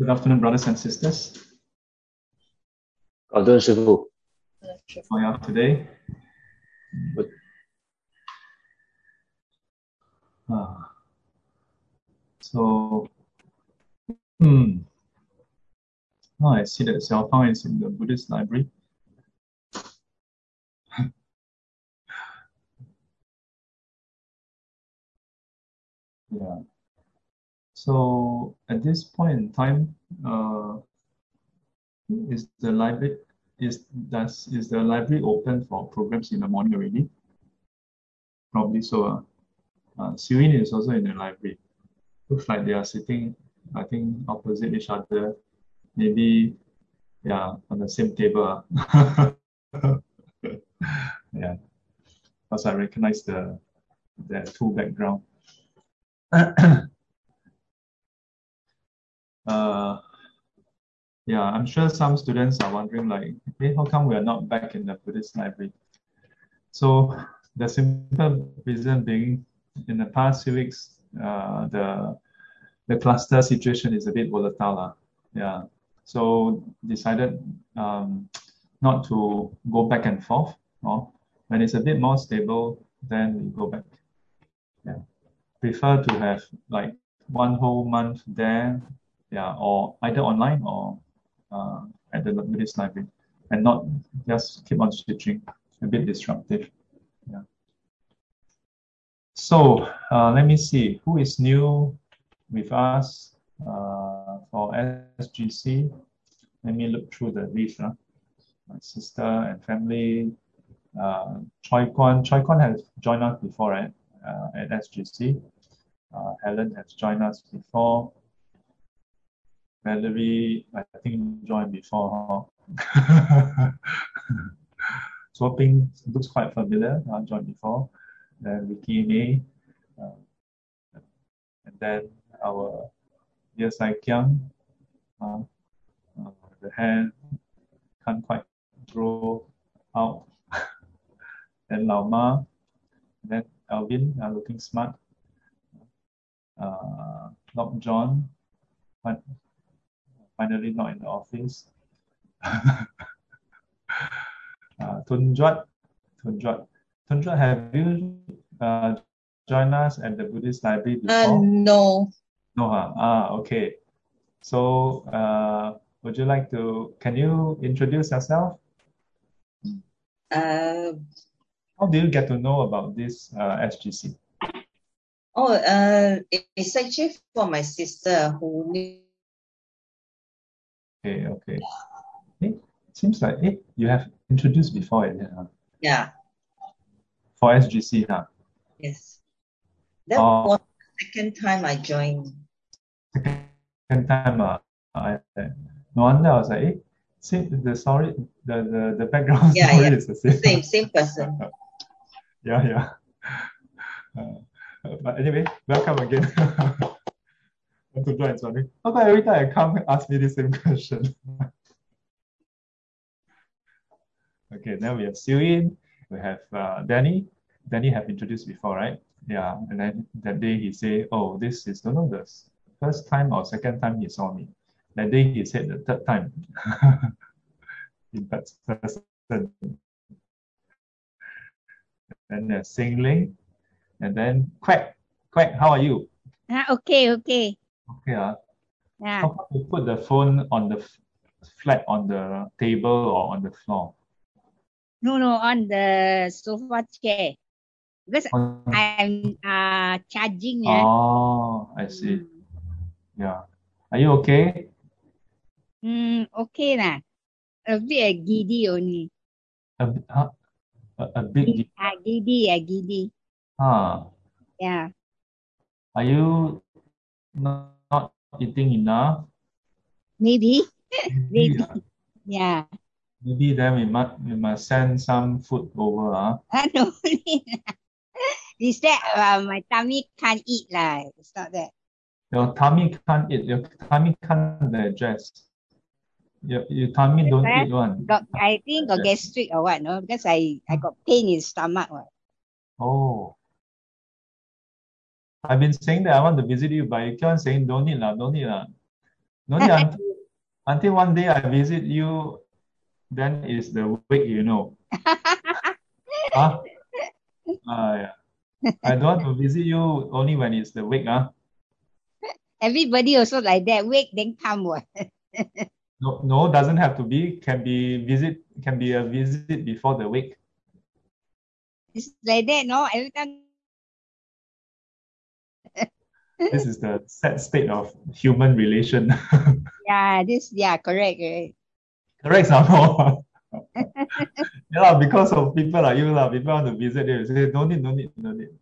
Good afternoon, brothers and sisters. Good afternoon, Shifu. Going out today. Good. Uh, so, hmm. Oh, I see that Xiaopang is in the Buddhist library. yeah. So at this point in time, uh, is the library is does is the library open for programs in the morning already? Probably so. Uh, uh, Sirin is also in the library. Looks like they are sitting, I think, opposite each other. Maybe, yeah, on the same table. ah. yeah, because I recognize the the two background. uh, yeah, I'm sure some students are wondering like, hey, how come we are not back in the Buddhist library? So the simple reason being, in the past few weeks, uh, the the cluster situation is a bit volatile. Yeah, so decided um, not to go back and forth. Or when it's a bit more stable, then we go back. Yeah, prefer to have like one whole month there. Yeah, or either online or uh, at the Buddhist library, and not just keep on switching. A bit disruptive. Yeah. So uh, let me see who is new with us uh, for SGC. Let me look through the list. huh? My sister and family. Uh, Choi Kwan. Choi Kwan has joined us before, right? Uh, at SGC. Uh, Helen has joined us before. Valerie, I think joined before. Huh? Swapping looks quite familiar. Uh, joined before. Then Vicky May. Uh, and then our dear Sai Kiang. Uh, uh, the hair can't quite grow out. then Lao Ma. Then Alvin, uh, looking smart. Uh, Lock John, finally not in the office. uh, Tunjot, Tunjot, Tunjot, have you uh, joined us at the Buddhist library Uh, before? no. No, huh? Ah, okay. So, uh, would you like to, can you introduce yourself? Uh, How do you get to know about this uh, SGC? oh, uh, it's actually for my sister who Okay, okay. Eh, seems like eh, you have introduced before, it, huh? yeah, For SGC, huh? yes. That Oh. was the second time I joined. Second time, uh, I, no wonder I was like, eh, same, the story, the, the, the background Yeah, story yeah. is the same. Same, same person. Yeah, yeah. Uh, but anyway, welcome again. Want to join sorry. How come every time I come, ask me the same question? okay, then we have Siwin, we have uh, Danny. Danny have introduced before, right? Yeah, and then that day he say, oh, this is don't know the first time or second time he saw me. That day he said the third time. In person. And there's Sing Ling, and then Quack. Quack, how are you? Ah, okay, okay. Okay, uh, Yeah. how about you put the phone on the flat on the table or on the floor? No, no, on the sofa chair. Because On- I'm uh charging. Yeah. Oh, I see. Yeah. Are you okay? Mm, okay lah. A bit uh, giddy only. A, huh? a, a big. Ah, giddy, ah, giddy. Huh. Yeah. Are you not eating enough? Maybe. Maybe, Maybe. uh, Yeah. maybe then we must we must send some food over. Uh. Ah, no. Is that uh, my tummy can't eat lah. It's not that. Your tummy can't eat. Your tummy can't digest. Your, your tummy don't eat one. Got I think got gastric or what, no? Because I, I got pain in stomach. What. Oh. I've been saying that I want to visit you, but you keep on saying don't need lah, don't need lah. No need until, until one day I visit you, then is the week, you know. huh? Ah, yeah. I don't want to visit you only when it's the week, huh? Everybody also like that. Wait, then come what? No, no, doesn't have to be. Can be visit. Can be a visit before the week. It's like that, no? Every time. This is the sad state of human relation. Yeah, this, yeah, correct. correct. Correct, Samo. yeah, because of people like you, lah. People want to visit you. Say no need, no need, no need.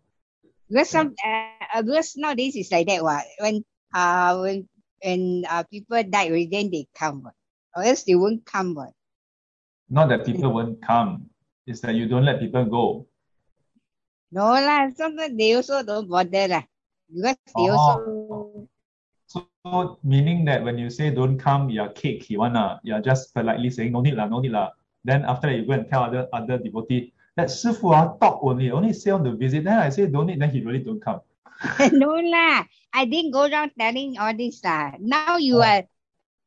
Because some, uh, because nowadays it's like that, what? When, uh, when, when uh, people die, already, then they come, what? Or else they won't come, what? Not that people won't come. It's that you don't let people go. No lah, sometimes they also don't bother lah. Because they Oh. also, So meaning that when you say don't come, you're cake, you wanna, you're just politely saying no need lah, no need lah. Then after that you go and tell other other devotee that Sifu ah talk only, only say on the visit. Then I say don't need, then he really don't come. no lah. I didn't go around telling all this lah. Now you Oh. are,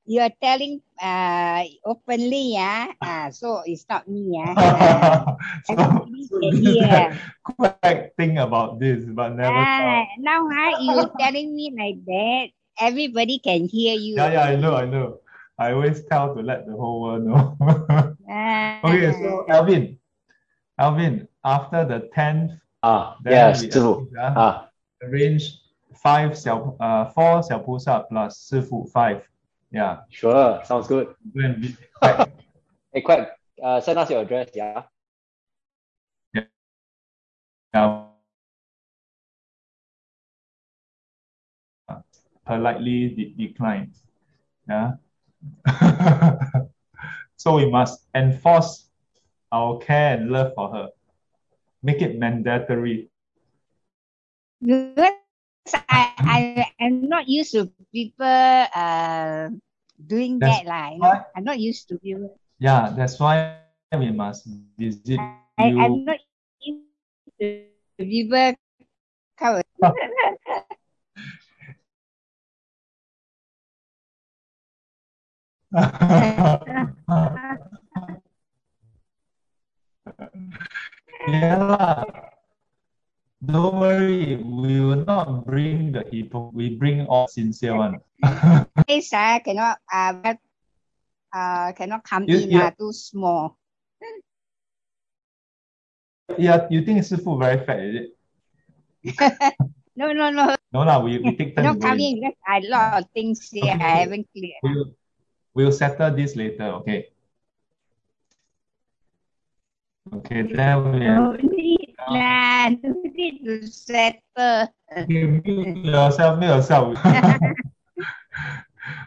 you are telling uh openly, yeah. Ah, so it's not me, yeah. Ah, so, everybody so can you hear. quite think about this, but never Ah, talk. now ah, you telling me like that, everybody can hear you. Yeah, yeah, I know, I know. I always tell to let the whole world know. Ah, okay, so Alvin, Alvin, after the tenth, Ah, then yeah, we 师傅 arrange, ah, ah, arrange five 小 uh four 小菩萨 plus 师傅 five. Yeah, sure, sounds good. go and visit. Right. Hey, quite, uh, send us your address, yeah. Yeah. politely de- decline. Yeah. so we must enforce our care and love for her. Make it mandatory. because I, I am not used to people uh doing That's that. You why- I'm not used to people. Yeah, that's why we must visit I, you. I'm not used to people come. yeah. Don't worry, we will not bring the hypo. We bring all sincere one. Yes, ah, cannot uh, but, uh cannot come You- in you- ah, too small. Yeah, you think Sifu very fat, is it? No, no, no. No lah, we, we take turns Cannot come going. because I lot of things here Okay. I haven't cleared. We'll, we'll settle this later, okay? Okay, then we No have no need to settle. okay, mute yourself, mute yourself.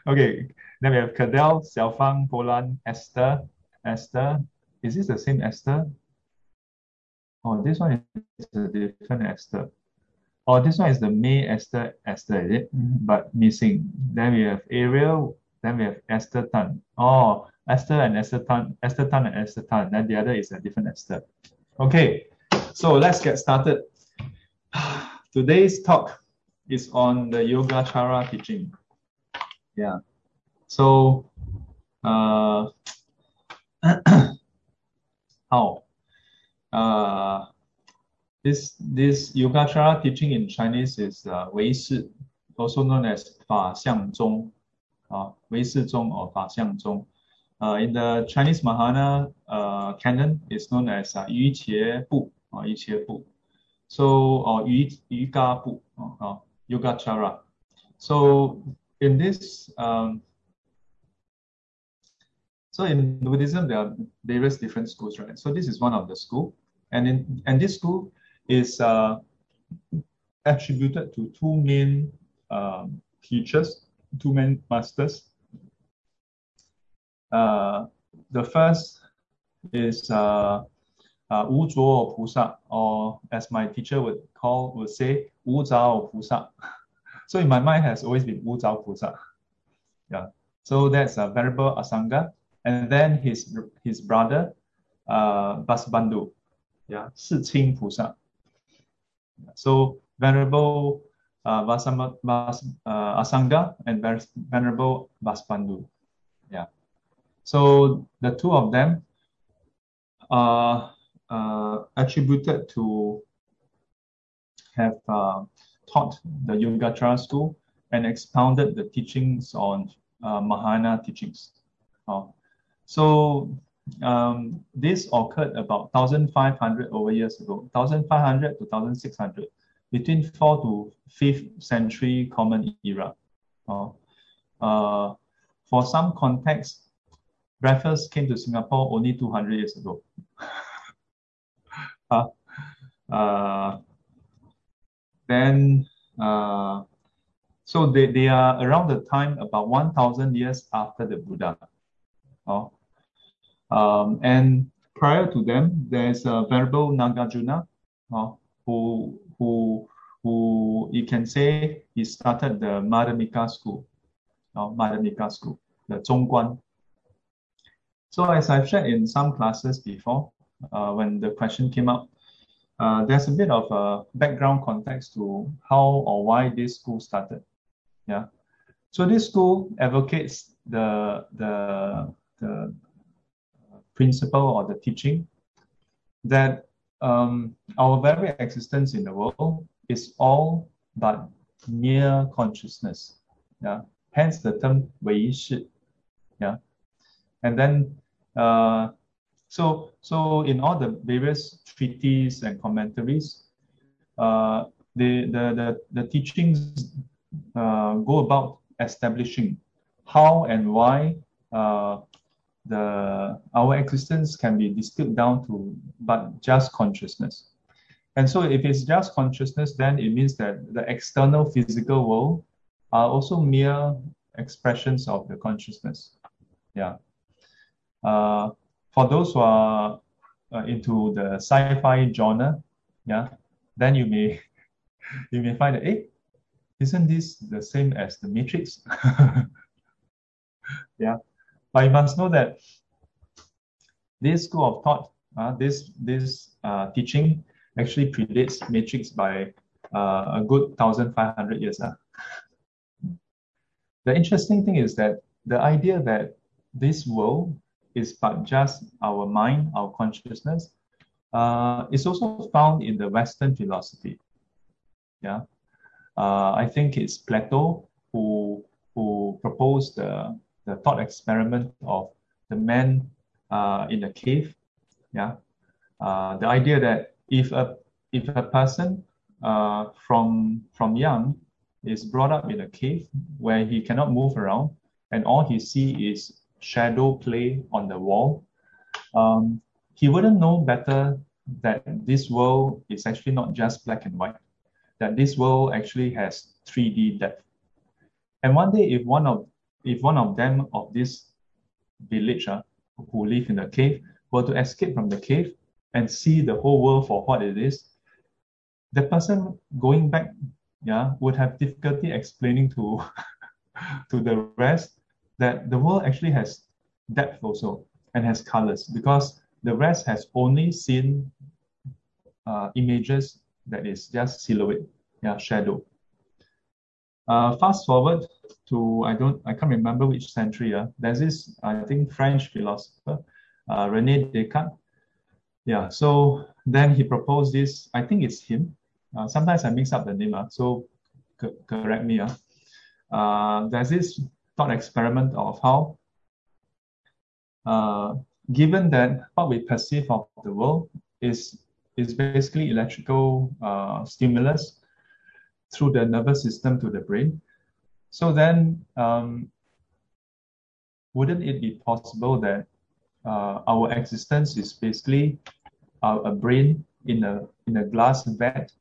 okay, then we have Cadell, Xiaofang, Polan, Esther, Esther. Is this the same Esther? Oh, this one is a different Esther. Oh, this one is the May Esther, Esther, is it? But missing. Then we have Ariel, then we have Esther Tan. Oh, Esther and Esther Tan, Esther Tan and Esther Tan. Then the other is a different Esther. Okay, so let's get started. Today's talk is on the Yogacara teaching. Yeah. So, uh, how? Uh, this this Yogacara teaching in Chinese is uh, Wei Shi, also known as Fa Xiang uh, Zong, uh, Wei Shi Zhong or Fa Xiang Zong. Uh, in the Chinese Mahayana uh, canon, it's known as uh, Yu Qie Bu. or 瑜伽部. So, or 瑜瑜伽部 or, or Yogacara. So, in this, um, so in Buddhism, there are various different schools, right? So this is one of the school, and in and this school is uh, attributed to two main um, teachers, two main masters. Uh, the first is uh, uh, Wu or as my teacher would call, would say, Wu. So in my mind has always been Wu. Yeah. So that's a Venerable Asanga. And then his his brother, uh, Vasubandhu. Yeah, Pusa. So Venerable uh, Vasama, Vas, uh, Asanga and Venerable Vasubandhu. Yeah. So the two of them uh, attributed to have uh, taught the Yogacara school and expounded the teachings on uh, Mahayana teachings. Uh, so um, this occurred about 1,500 over years ago, 1,500 to 1,600, between 4th to 5th century Common Era. Uh, uh, for some context, Raffles came to Singapore only 200 years ago. uh, then, uh, so they, they are around the time about 1,000 years after the Buddha. Oh. Um, and prior to them, there's a Venerable Nagarjuna, oh, who, who, who you can say he started the Madhyamika school, oh, Madhyamika school, the Zhongguan. So as I've shared in some classes before, uh, when the question came up, uh, there's a bit of a background context to how or why this school started. Yeah. So this school advocates the, the, the principle or the teaching that um, our very existence in the world is all but mere consciousness. Yeah. Hence the term 唯识. Yeah. And then uh, so so in all the various treatises and commentaries, uh, the, the, the, the teachings uh, go about establishing how and why uh, the our existence can be distilled down to but just consciousness. And so if it's just consciousness, then it means that the external physical world are also mere expressions of the consciousness. Yeah. Uh, for those who are uh, into the sci-fi genre, yeah, then you may you may find that, hey, isn't this the same as the Matrix? yeah, but you must know that this school of thought, uh, this this uh, teaching actually predates Matrix by uh, a good 1,500 years. Uh. The interesting thing is that the idea that this world is but just our mind, our consciousness, uh, is also found in the Western philosophy. Yeah, uh, I think it's Plato who who proposed the the thought experiment of the man uh, in the cave. Yeah, uh, the idea that if a if a person uh, from from young is brought up in a cave where he cannot move around and all he see is shadow play on the wall, um, he wouldn't know better that this world is actually not just black and white, that this world actually has 3D depth. And one day, if one of if one of them of this village uh, who live in the cave were to escape from the cave and see the whole world for what it is, the person going back yeah, would have difficulty explaining to, to the rest that the world actually has depth also and has colors because the rest has only seen uh, images that is just silhouette, yeah, shadow. Uh, fast forward to I don't I can't remember which century. Uh, there's this I think French philosopher, uh, Rene Descartes. Yeah, so then he proposed this. I think it's him. Uh, sometimes I mix up the name. Uh, so correct me. Uh, there's this thought experiment of how, uh, given that what we perceive of the world is is basically electrical uh, stimulus through the nervous system to the brain. So then, um, wouldn't it be possible that uh, our existence is basically uh, a brain in a in a glass vat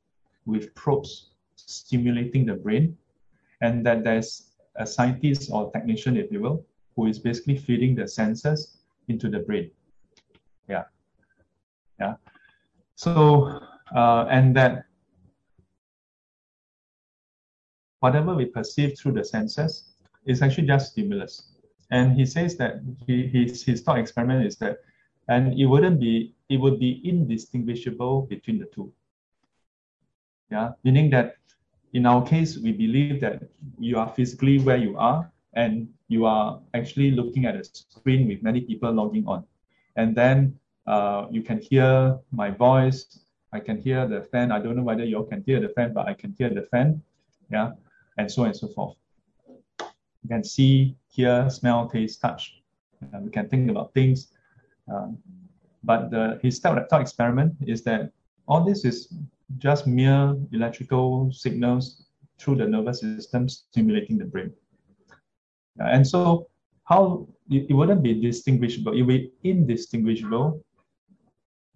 with probes stimulating the brain, and that there's a scientist or technician, if you will, who is basically feeding the sensors into the brain. Yeah. Yeah. So, uh, and that whatever we perceive through the senses is actually just stimulus. And he says that he, his, his thought experiment is that, and it wouldn't be, it would be indistinguishable between the two. Yeah, meaning that in our case, we believe that you are physically where you are and you are actually looking at a screen with many people logging on. And then uh, you can hear my voice. I can hear the fan. I don't know whether you all can hear the fan, but I can hear the fan. Yeah, and so on and so forth. You can see, hear, smell, taste, touch. Uh, we can think about things. Um, but the, his thought experiment is that all this is just mere electrical signals through the nervous system stimulating the brain. And so how it, it wouldn't be distinguishable, it would be indistinguishable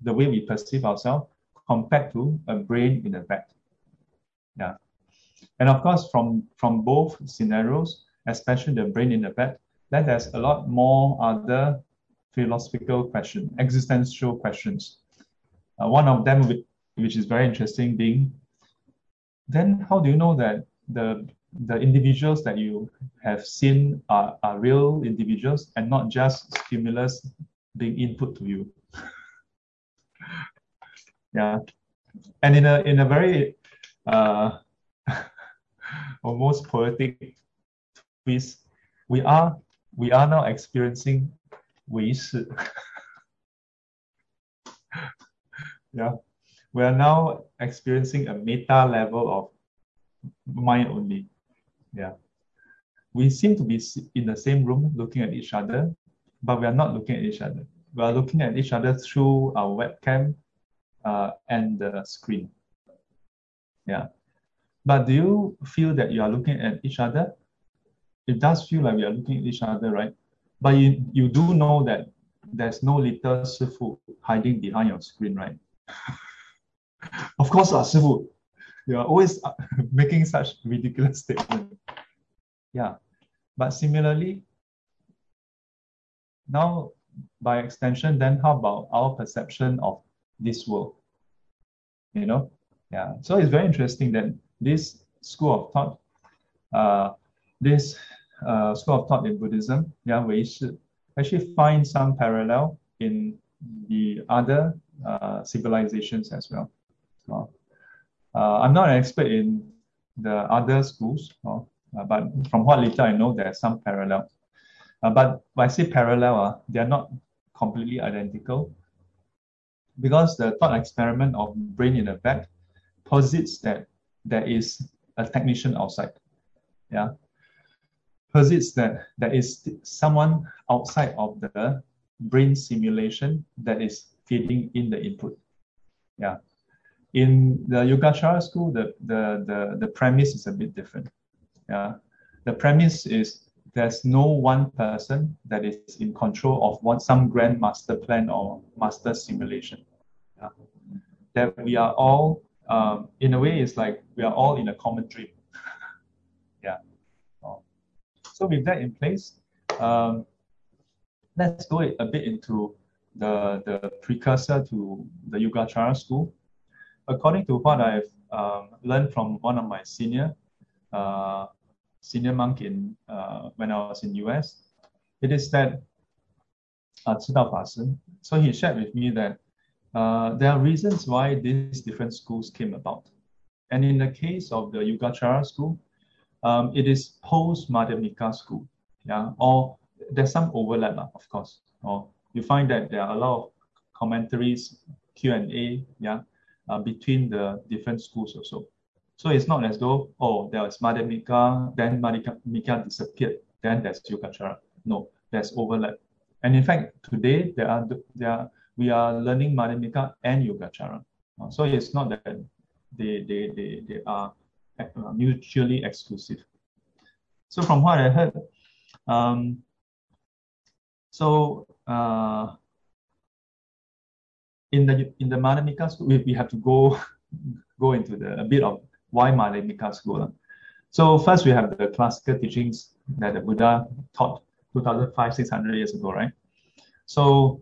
the way we perceive ourselves compared to a brain in a vat. Yeah. And of course, from, from both scenarios, especially the brain in the vat, then there's a lot more other philosophical questions, existential questions. Uh, one of them, which is very interesting, being then how do you know that the the individuals that you have seen are, are real individuals and not just stimulus being input to you? yeah, and in a in a very uh, almost poetic twist, we are we are now experiencing 唯识. yeah, we are now experiencing a meta level of mind only. Yeah, we seem to be in the same room looking at each other, but we are not looking at each other. We are looking at each other through our webcam uh, and the screen. Yeah. But do you feel that you are looking at each other? It does feel like we are looking at each other, right? But you, you do know that there's no little Sifu hiding behind your screen, right? of course, uh, you are always uh, making such ridiculous statements. Yeah. But similarly, now by extension, then how about our perception of this world? You know? Yeah. So it's very interesting that this school of thought, uh, this uh, school of thought in Buddhism, yeah, Wei Shi, actually find some parallel in the other uh, civilizations as well. Uh, I'm not an expert in the other schools, uh, but from what little I know, there are some parallel. Uh, but when I say parallel, uh, they are not completely identical because the thought experiment of brain in a vat posits that there is a technician outside. Yeah, posits that there is someone outside of the brain simulation that is feeding in the input. Yeah. In the Yogacara school, the, the, the, the premise is a bit different. Yeah. The premise is there's no one person that is in control of what some grand master plan or master simulation. Yeah. That we are all, um, in a way, it's like we are all in a common dream. yeah. So with that in place, um, let's go a bit into the, the precursor to the Yogacara school. According to what I've um, learned from one of my senior uh, senior monk in uh, when I was in US, it is that uh, so he shared with me that uh, there are reasons why these different schools came about. And in the case of the Yogacara school, um, it is post Madhyamika school. Yeah, or there's some overlap, of course. Or you find that there are a lot of commentaries, Q and A, yeah, uh, between the different schools also. So it's not as though oh there was Madhyamika, then Madhyamika disappeared, then there's Yogacara. No, there's overlap. And in fact, today there are there are, we are learning Madhyamika and Yogacara. Uh, so it's not that they they they, they are uh, mutually exclusive. So from what I heard, um, so uh, in the in the Madhyamika school, we, we have to go go into the a bit of why Madhyamika school. So first we have the classical teachings that the Buddha taught 2,500, 600 years ago, right? So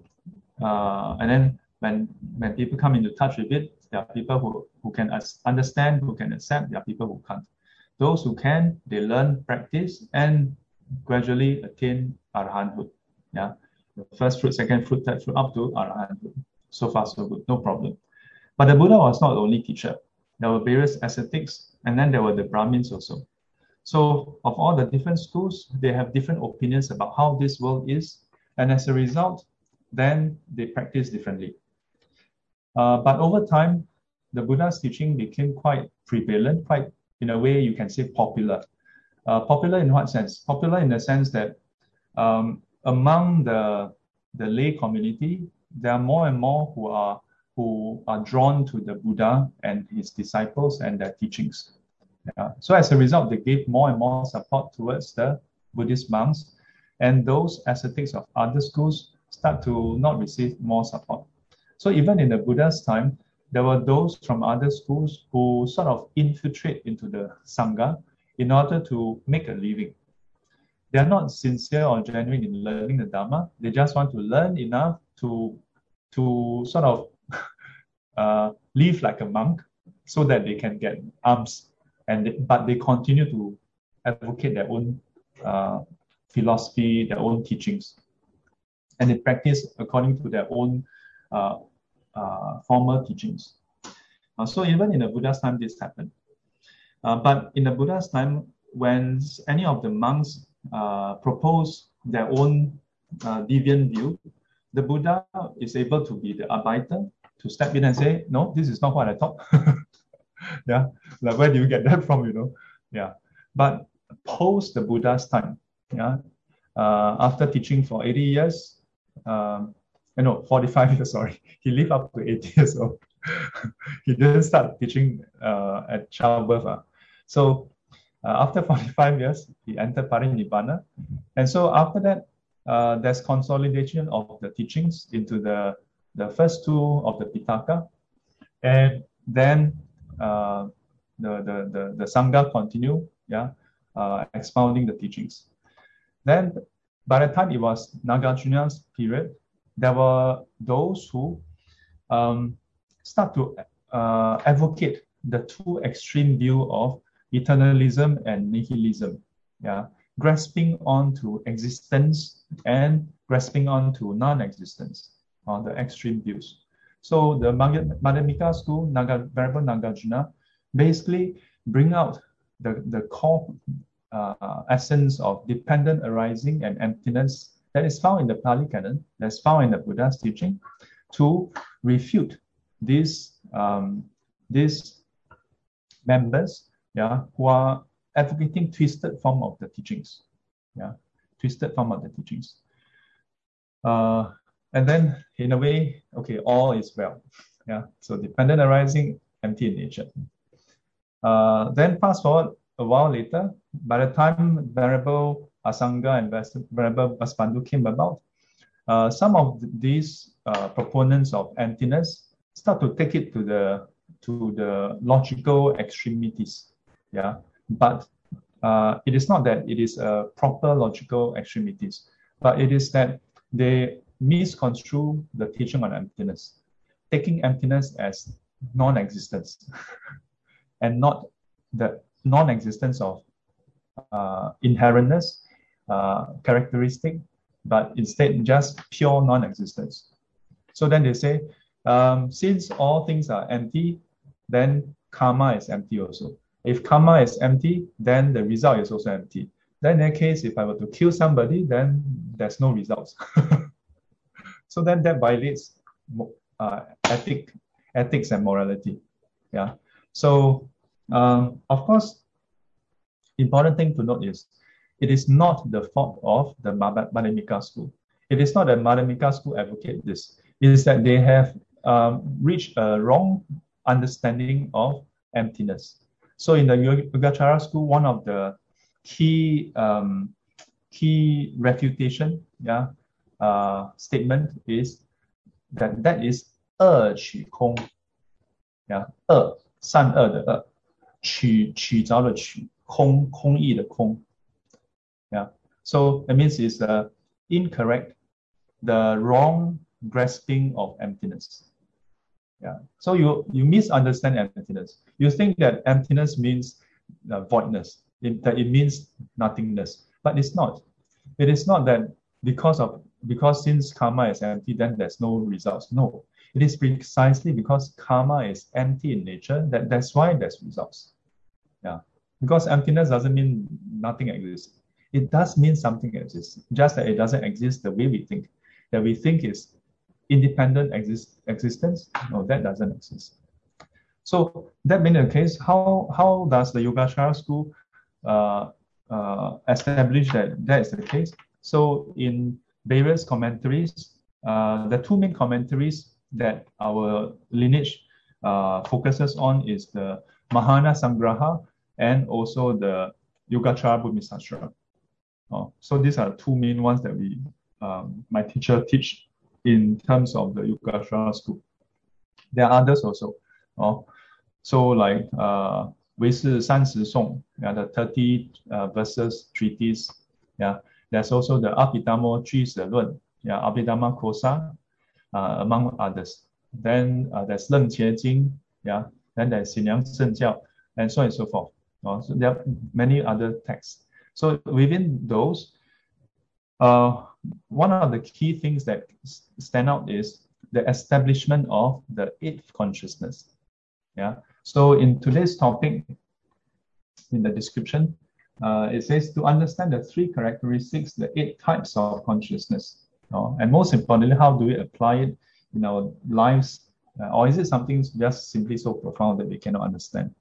uh, and then when when people come into touch with it, there are people who, who can understand, who can accept. There are people who can't. Those who can, they learn, practice, and gradually attain arahanthood. Yeah, the first fruit, second fruit, third fruit, up to arahanthood. So far, so good, no problem. But the Buddha was not the only teacher. there were various ascetics, and then there were the Brahmins also. So of all the different schools, they have different opinions about how this world is. And as a result, then they practice differently. Uh, but over time, the Buddha's teaching became quite prevalent, quite, in a way, you can say popular. Uh, popular in what sense? Popular in the sense that um, among the, the lay community, there are more and more who are who are drawn to the Buddha and his disciples and their teachings. Yeah. So as a result, they gave more and more support towards the Buddhist monks, and those ascetics of other schools start to not receive more support. So even in the Buddha's time, there were those from other schools who sort of infiltrate into the Sangha in order to make a living. They are not sincere or genuine in learning the Dharma. They just want to learn enough to, to sort of uh, live like a monk so that they can get alms. And they, but they continue to advocate their own uh, philosophy, their own teachings, and they practice according to their own uh, uh, former teachings. Uh, so even in the Buddha's time, this happened. Uh, but in the Buddha's time, when any of the monks uh, propose their own deviant view, the Buddha is able to be the arbiter to step in and say, no, this is not what I thought. yeah, like where do you get that from, you know? Yeah, but post the Buddha's time, yeah, uh, after teaching for 80 years, um, know, 45 years, sorry, he lived up to 80 years old. he didn't start teaching uh, at childbirth. Uh. So uh, after 45 years, he entered Parinibbana. And so after that, uh, there's consolidation of the teachings into the the first two of the Pitaka, and then uh, the, the, the, the Sangha continue, yeah, uh, expounding the teachings. Then by the time it was Nagarjuna's period, there were those who um, start to uh, advocate the two extreme view of eternalism and nihilism, yeah, grasping onto existence and grasping onto non-existence on the extreme views. So the Madhyamika school, Naga, Nagarjuna, basically bring out the, the core uh, essence of dependent arising and emptiness that is found in the Pali Canon, that's found in the Buddha's teaching, to refute these um, these members, yeah, who are advocating twisted form of the teachings, yeah, twisted form of the teachings. Uh, and then in a way, okay, all is well. Yeah. So dependent arising, empty in nature. Uh, then fast forward a while later, by the time Venerable Asanga and Venerable Vasubandhu came about, uh, some of these uh, proponents of emptiness start to take it to the to the logical extremities. Yeah, but uh, it is not that it is a proper logical extremities, but it is that they misconstrue the teaching on emptiness, taking emptiness as non-existence and not the non-existence of uh, inherentness, uh, characteristic, but instead just pure non-existence. So then they say, um, since all things are empty, then karma is empty also. If karma is empty, then the result is also empty. Then in that case, if I were to kill somebody, then there's no results. So then that violates uh, ethic, ethics and morality. Yeah. So um, of course, important thing to note is it is not the fault of the Madhyamika school. It is not that Madhyamika school advocate this. It is that they have um, reached a wrong understanding of emptiness. So in the Yogacara school, one of the key um, key refutation, yeah, uh, statement is that that is 二取空，yeah，二善恶的恶，取取着的取，空空意的空，yeah。So it means it's the incorrect, the wrong grasping of emptiness. Yeah. So you you misunderstand emptiness. You think that emptiness means uh, voidness. It, that it means nothingness, but it's not. It is not that because of because since karma is empty, then there's no results. No, it is precisely because karma is empty in nature that that's why there's results. Yeah, because emptiness doesn't mean nothing exists. It does mean something exists, just that it doesn't exist the way we think. That we think is independent exist existence. No, that doesn't exist. So that being the case, how how does the Yogacara school uh, uh, establish that that is the case? So in various commentaries, uh, the two main commentaries that our lineage uh, focuses on is the Mahayana Sangraha and also the Yogacara Bhumisastra. Uh, so these are two main ones that we, um, my teacher teach in terms of the Yogacara school. There are others also. Oh, so like uh, 唯识三十颂, yeah, the 30 uh, verses treatise. Yeah, there's also the Abhidhamma Jisa Lun, yeah, Abhidhamma Kosa, uh, among others. Then uh, there's Leng Chie Jing, yeah, then there's Xinliang Jiao, and so on and so forth. Oh, so there are many other texts. So within those, uh, one of the key things that stand out is the establishment of the eighth consciousness. Yeah. So in today's topic, in the description, uh, it says to understand the three characteristics, the eight types of consciousness, and most importantly, how do we apply it in our lives, uh, or is it something just simply so profound that we cannot understand?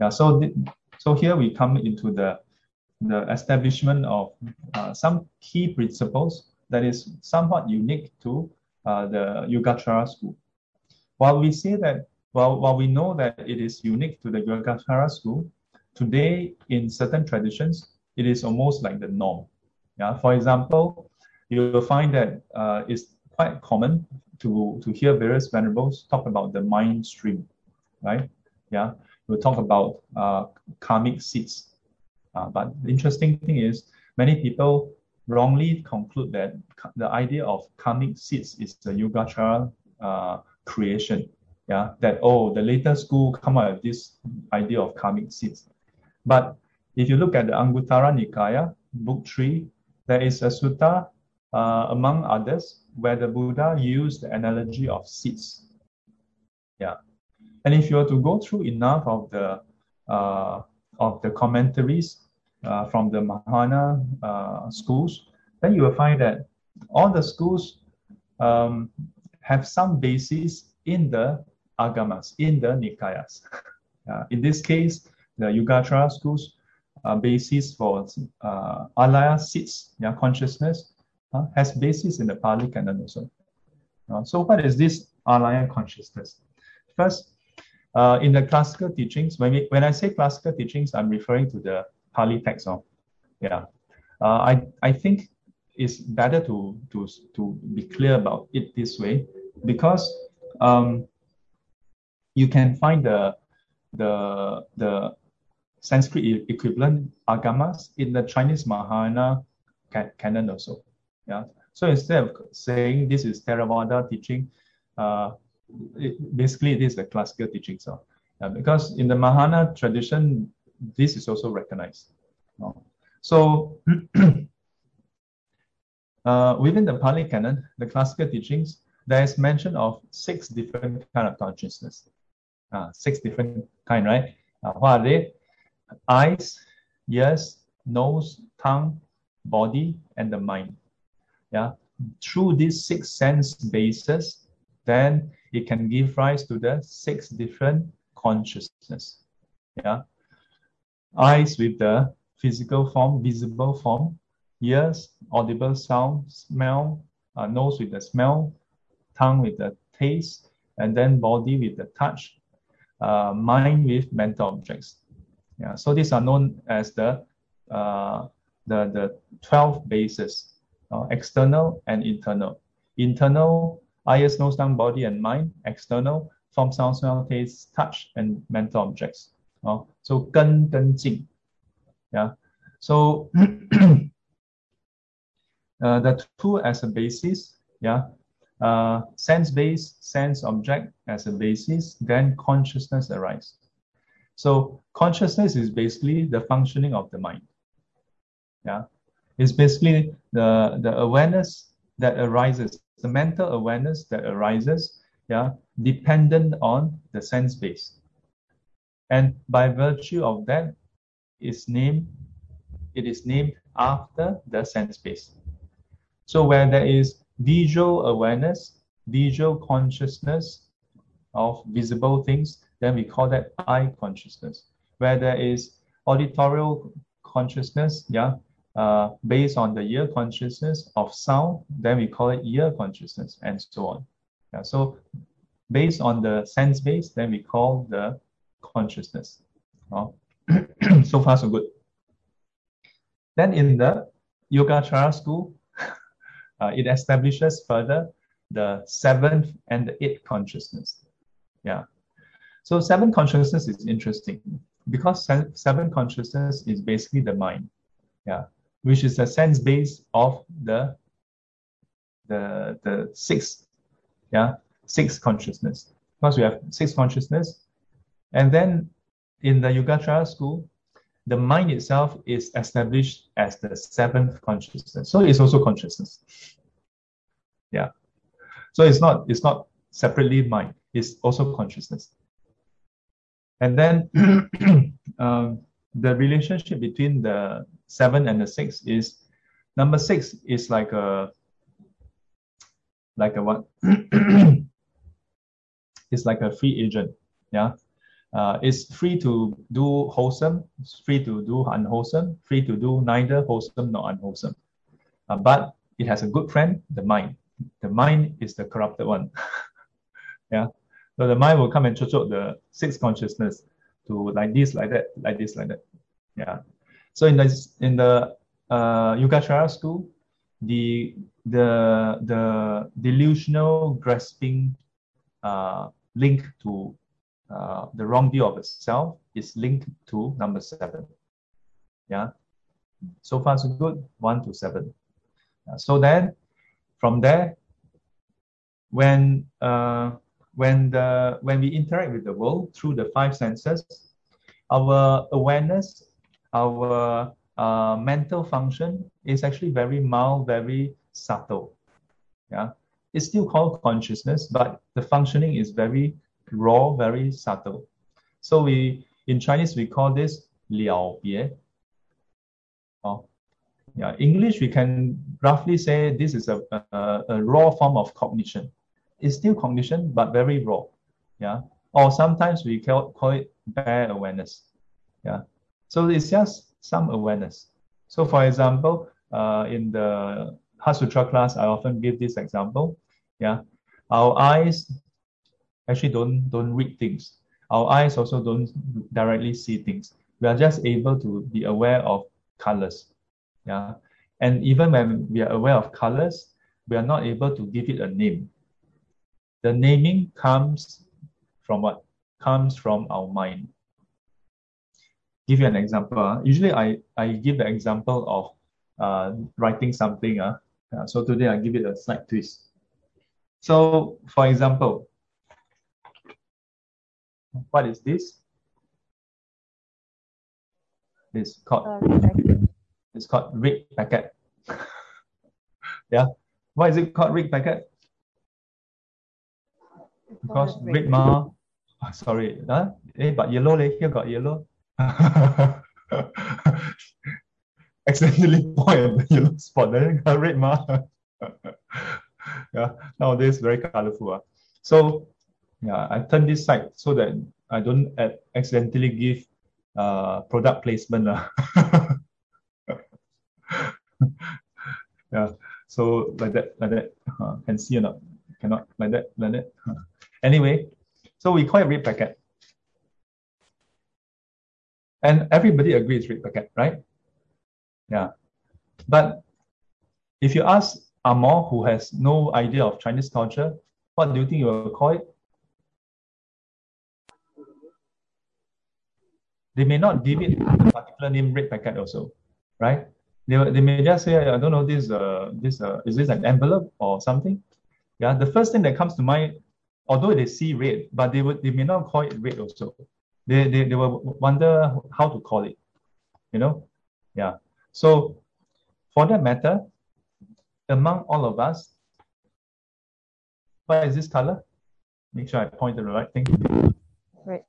Yeah, so so here we come into the the establishment of uh, some key principles that is somewhat unique to uh, the Yogacara school. While we say that, well, while we know that it is unique to the Yogacara school, Today, in certain traditions, it is almost like the norm. Yeah, for example, you will find that uh, it's quite common to to hear various venerables talk about the mind stream, right? Yeah, we'll talk about uh, karmic seeds. Uh, but the interesting thing is, many people wrongly conclude that the idea of karmic seeds is the Yogacara uh, creation. Yeah, that oh, the later school come up with this idea of karmic seeds. But if you look at the Anguttara Nikaya, book three, there is a sutta, uh, among others, where the Buddha used the analogy of seeds. Yeah. And if you were to go through enough of the uh, of the commentaries uh, from the Mahayana uh, schools, then you will find that all the schools um, have some basis in the agamas, in the nikayas. Uh, in this case, the Yogacara schools uh, basis for uh, alaya seeds, yeah, consciousness, uh, has basis in the Pali Canon also. Uh, so what is this alaya consciousness? First, uh, in the classical teachings, when, we, when I say classical teachings, I'm referring to the Pali text. Oh, yeah. Uh, I, I think it's better to, to, to be clear about it this way because um, you can find the, the, the Sanskrit equivalent agamas in the Chinese Mahayana canon also. Yeah. So instead of saying this is Theravada teaching, uh, it, basically it is the classical teaching. So, uh, because in the Mahayana tradition, this is also recognized. So uh, within the Pali canon, the classical teachings, there is mention of six different kind of consciousness. Uh, six different kind, right? Uh, what are they? eyes, ears, nose, tongue, body, and the mind. Yeah. Through these six sense bases, then it can give rise to the six different consciousness. Yeah. Eyes with the physical form, visible form, ears, audible sound, smell, uh, nose with the smell, tongue with the taste, and then body with the touch, uh, mind with mental objects. Yeah, so these are known as the uh, the the 12 bases, uh, external and internal. Internal, eyes, nose, tongue, body, and mind. External, form, sound, smell, taste, touch, and mental objects. 哦，so 根跟境，yeah，so uh, the two as a basis, yeah, uh, sense base, sense object as a basis, then consciousness arises. So consciousness is basically the functioning of the mind. Yeah, it's basically the the awareness that arises, the mental awareness that arises, yeah, dependent on the sense base. And by virtue of that, it's named, it is named after the sense base. So where there is visual awareness, visual consciousness of visible things, then we call that eye consciousness. Where there is auditorial consciousness, yeah, uh, based on the ear consciousness of sound, then we call it ear consciousness, and so on. Yeah, so based on the sense base, then we call the consciousness. Oh. so far, so good. Then in the Yogacara school, uh, it establishes further the seventh and the eighth consciousness. Yeah. So seven consciousness is interesting because seven consciousness is basically the mind. Yeah. Which is the sense base of the the the six, yeah, six consciousness. Because we have six consciousness. And then in the Yogacara school, the mind itself is established as the seventh consciousness. So it's also consciousness. Yeah. So it's not it's not separately mind. It's also consciousness. And then um, the relationship between the seven and the six is number six is like a like a what? it's like a free agent. Yeah. Uh, it's free to do wholesome, free to do unwholesome, free to do neither wholesome nor unwholesome. Uh, but it has a good friend, the mind. The mind is the corrupted one. yeah. So the mind will come and choke the six consciousness to like this, like that, like this, like that. Yeah. So in the in the uh, Yogacara school, the the the delusional grasping uh, link to uh, the wrong view of itself is linked to number seven. Yeah. So far so good. One to seven. Uh, so then, from there, when uh, when the when we interact with the world through the five senses, our awareness, our uh, mental function is actually very mild, very subtle. Yeah, it's still called consciousness, but the functioning is very raw, very subtle. So we in Chinese we call this liao bie. Oh, yeah. English we can roughly say this is a, a, a raw form of cognition it's still cognition, but very raw. Yeah. Or sometimes we call, call it bare awareness. Yeah. So it's just some awareness. So for example, uh, in the Heart Sutra class, I often give this example. Yeah. Our eyes actually don't don't read things. Our eyes also don't directly see things. We are just able to be aware of colors. Yeah. And even when we are aware of colors, we are not able to give it a name. The naming comes from what? Comes from our mind. Give you an example. Uh. Usually I, I give the example of uh, writing something. Uh. Uh, so today I give it a slight twist. So for example, what is this? It's called it's called red packet. yeah. Why is it called red packet? because red ma oh, sorry huh? eh, but yellow leh, here got yellow accidentally point the yellow spot then got red ma yeah nowadays very colorful uh. so yeah i turn this side so that i don't accidentally give uh, product placement uh. yeah so like that like that uh, can see or not cannot like that like that uh. Anyway, so we call it red packet. And everybody agrees red packet, right? Yeah. But if you ask Amor, who has no idea of Chinese culture, what do you think you will call it? They may not give it a particular name, red packet also, right? They, they may just say, I don't know, this, uh, this uh, is this an envelope or something? Yeah, the first thing that comes to mind although they see red, but they would they may not call it red also. They, they, they will wonder how to call it, you know? Yeah. So for that matter, among all of us, what is this color? Make sure I point to the right thing. Red.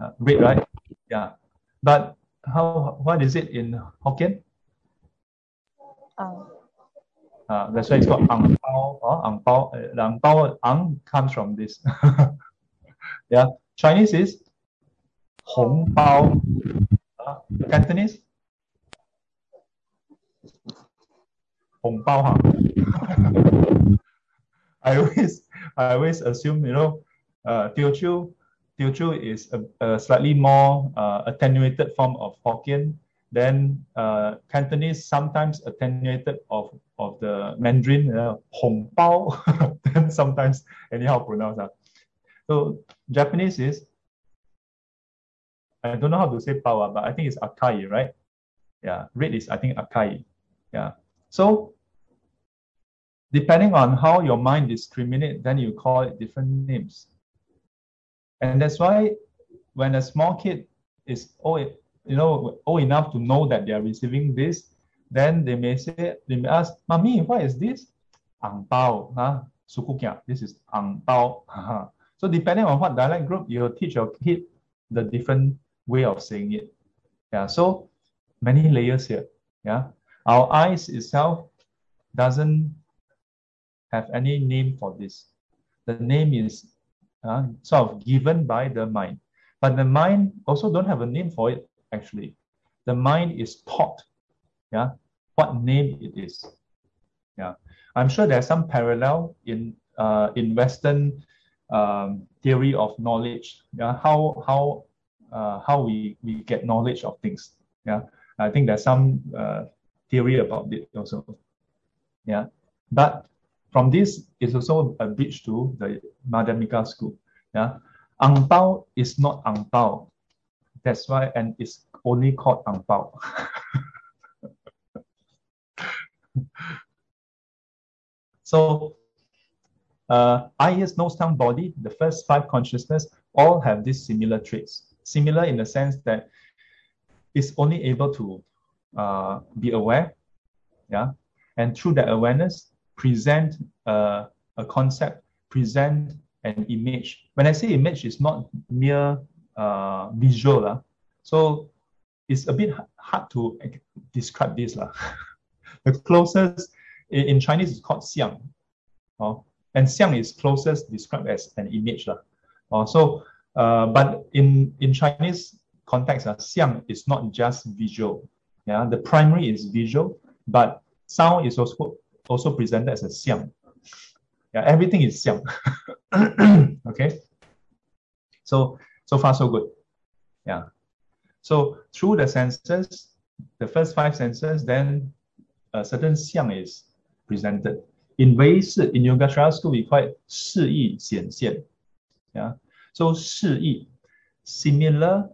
Uh, red, right? Yeah. But how what is it in Hokkien? Um, Uh, that's why it's called ang pao or ang pao. Uh, ang pao ang comes from this. yeah. Chinese is hong pao. Uh, Cantonese hong pao. Huh? I always I always assume you know uh, Teochew Teochew is a, a slightly more uh, attenuated form of Hokkien. Then uh, Cantonese sometimes attenuated of of the Mandarin, uh, Hong then sometimes anyhow pronounced. Uh. So Japanese is, I don't know how to say Bao, but I think it's Akai, right? Yeah, red is I think Akai. Yeah. So depending on how your mind discriminate, then you call it different names. And that's why when a small kid is old, you know, old enough to know that they are receiving this, then they may say, they may ask, Mommy, what is this? Ang bao, huh? This is ang bao. so depending on what dialect group, you teach your kid the different way of saying it. Yeah, so many layers here. Yeah, our eyes itself doesn't have any name for this. The name is uh, sort of given by the mind. But the mind also don't have a name for it, actually. The mind is taught yeah, what name it is. Yeah, I'm sure there's some parallel in uh, in Western um, theory of knowledge. Yeah, how how uh, how we we get knowledge of things. Yeah, I think there's some uh, theory about it also. Yeah, but from this is also a bridge to the Madhyamika school. Yeah, ang pao is not ang pao. That's why, and it's only called ang pao. so, uh, eye, ears, nose, tongue, body, the first five consciousness, all have these similar traits. Similar in the sense that it's only able to uh, be aware, yeah, and through that awareness, present uh, a concept, present an image. When I say image, it's not mere uh, visual. Uh. So it's a bit hard to describe this. Uh. the closest in, in Chinese is called xiang. Uh, and xiang is closest described as an image. Uh, so, uh, but in, in Chinese context, uh, xiang is not just visual. Yeah, the primary is visual, but sound is also also presented as a xiang. Yeah, everything is xiang. okay. So so far so good. Yeah. So through the senses, the first five senses, then a certain xiang is presented. In ways, in in Yogacara school, we call it Shi Yi Xian Xian. Yeah. So Shi Yi, similar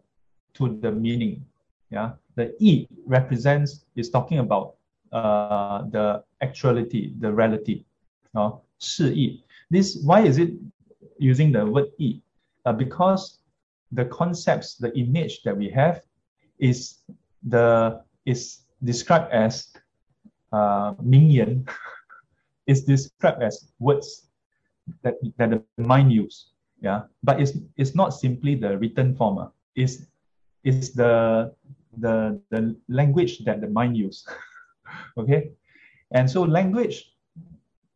to the meaning. Yeah. The e represents, is talking about uh, the actuality, the reality. Uh, 示意. This why is it using the word yi? Uh, because the concepts, the image that we have, is the is described as uh, 名言 is described as words that, that the mind use. Yeah, but it's it's not simply the written form. Uh. It's it's the the the language that the mind use. okay? And so language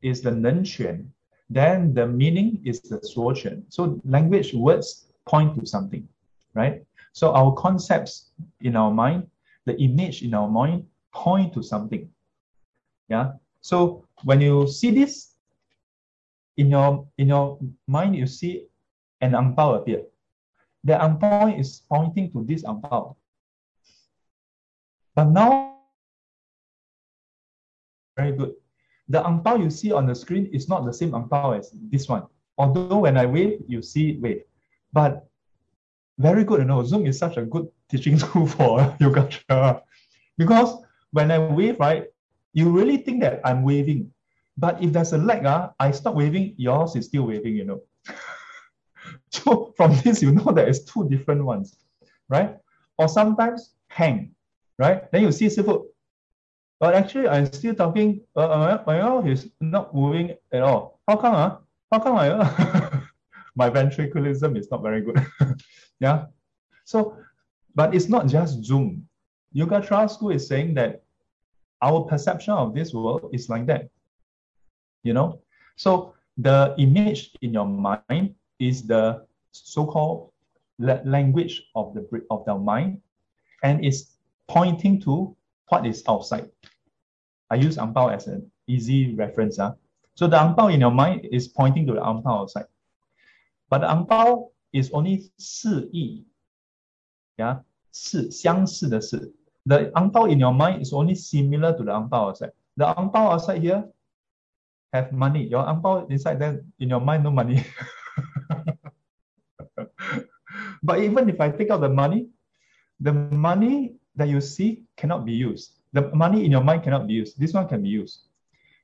is the nenquan then the meaning is the suoquan. So language words point to something right? So our concepts in our mind the image in our mind point to something. Yeah? So when you see this in your in your mind you see an angpao appear. The angpao is pointing to this angpao, but now very good. The ang pao you see on the screen is not the same ang pao as this one. Although when I wave, you see wave. But very good, you know, Zoom is such a good teaching tool for yoga because when I wave, right, you really think that I'm waving. But if there's a lag, uh, I stop waving, yours is still waving, you know. so from this, you know that it's two different ones, right? Or sometimes hang, right? Then you see Sifu But actually, I'm still talking. Uh, my, my mouth is not moving at all. How come? Uh? How come I? Uh? my ventriculism is not very good. yeah. So, but it's not just Zoom. Yogacara School is saying that our perception of this world is like that. You know, so the image in your mind is the so-called language of the of the mind, and it's pointing to what is outside. I use "angpao" as an easy reference. Huh? So the "angpao" in your mind is pointing to the "angpao" outside. But the "angpao" is only 似义. Yeah, 四, The "angpao" in your mind is only similar to the "angpao" outside. The "angpao" outside here have money. Your "angpao" inside there, in your mind, no money. but even if I take out the money, the money that you see cannot be used. The money in your mind cannot be used. This one can be used.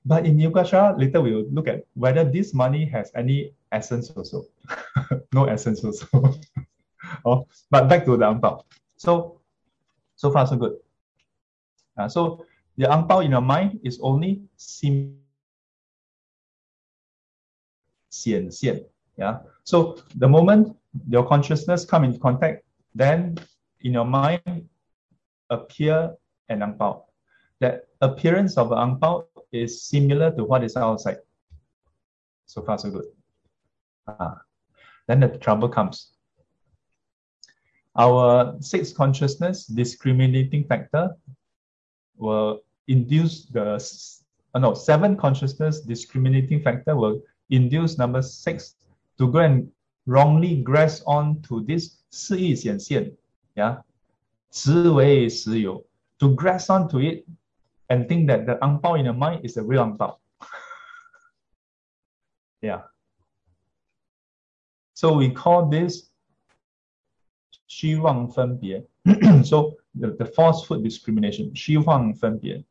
But in Yogacara, later we will look at whether this money has any essence also. no essence also. oh, but back to the Ampao. So, so far so good. Uh, so the Ampao in your mind is only sim 显现. Yeah. So the moment your consciousness come in contact, then in your mind appear an angpao. That appearance of an angpao is similar to what is outside. So far, so good. Ah. Then the trouble comes. Our sixth consciousness discriminating factor will induce the oh no seven consciousness discriminating factor will induce number six to go and wrongly grasp on to this 似义显现，yeah，执为实有 to grasp onto it and think that the ang pao in your mind is a real ang pao. yeah. So we call this Xi Wang Fen Bie. So the, the falsehood discrimination, Xi Wang Fen Bie.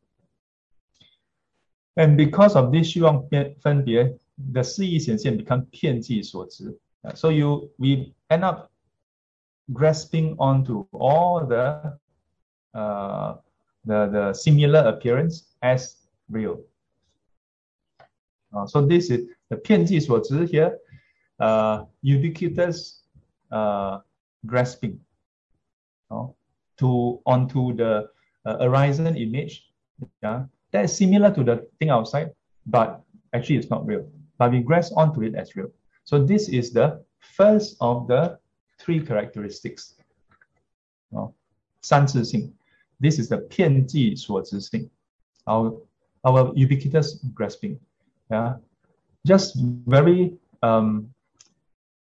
And because of this Xi Wang Fen Bie, the 似义显现 become 遍计所执. So you we end up grasping onto all the uh, the, the similar appearance as real. Uh, so this is the 遍计所执 here, uh, ubiquitous uh, grasping to onto the uh, horizon image. Yeah, that is similar to the thing outside, but actually it's not real. But we grasp onto it as real. So this is the first of the three characteristics. Oh, 三自性 this is the 遍计所执性 our our ubiquitous grasping. Yeah, just very um,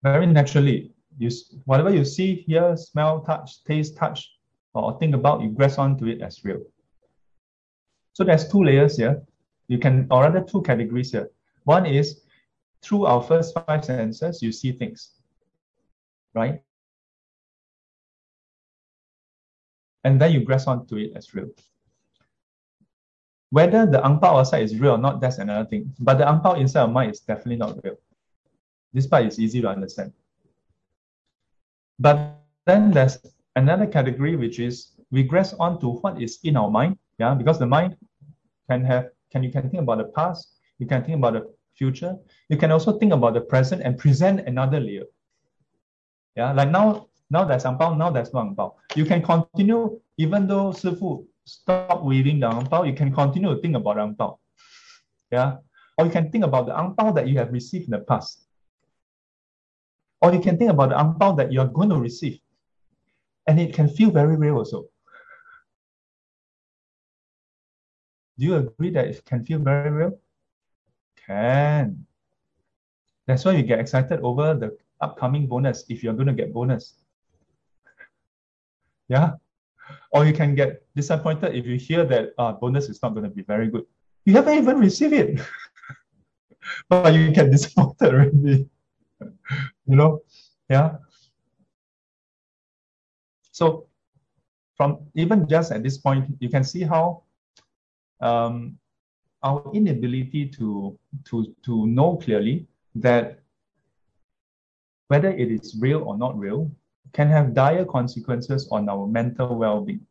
very naturally. You whatever you see, hear, smell, touch, taste, touch, or think about, you grasp onto it as real. So there's two layers here. You can, or rather, two categories here. One is through our first five senses, you see things, right? And then you grasp onto it as real. Whether the angpao outside is real or not, that's another thing. But the angpao inside of mind is definitely not real. This part is easy to understand. But then there's another category which is we grasp onto what is in our mind. Yeah, because the mind can have can you can think about the past, you can think about the future, you can also think about the present and present another layer. Yeah, like now now there's Angbao, now there's no Angbao. You can continue, even though Sifu stop weaving the Angbao, you can continue to think about Angbao. Yeah. Or you can think about the Angbao that you have received in the past. Or you can think about the Angbao that you are going to receive. And it can feel very real also. Do you agree that it can feel very real? Can. That's why you get excited over the upcoming bonus if you're going to get bonus. Yeah. Or you can get disappointed if you hear that uh, bonus is not going to be very good. You haven't even received it. but you get disappointed already. you know? Yeah. So from even just at this point, you can see how um, our inability to, to, to know clearly that whether it is real or not real can have dire consequences on our mental well-being.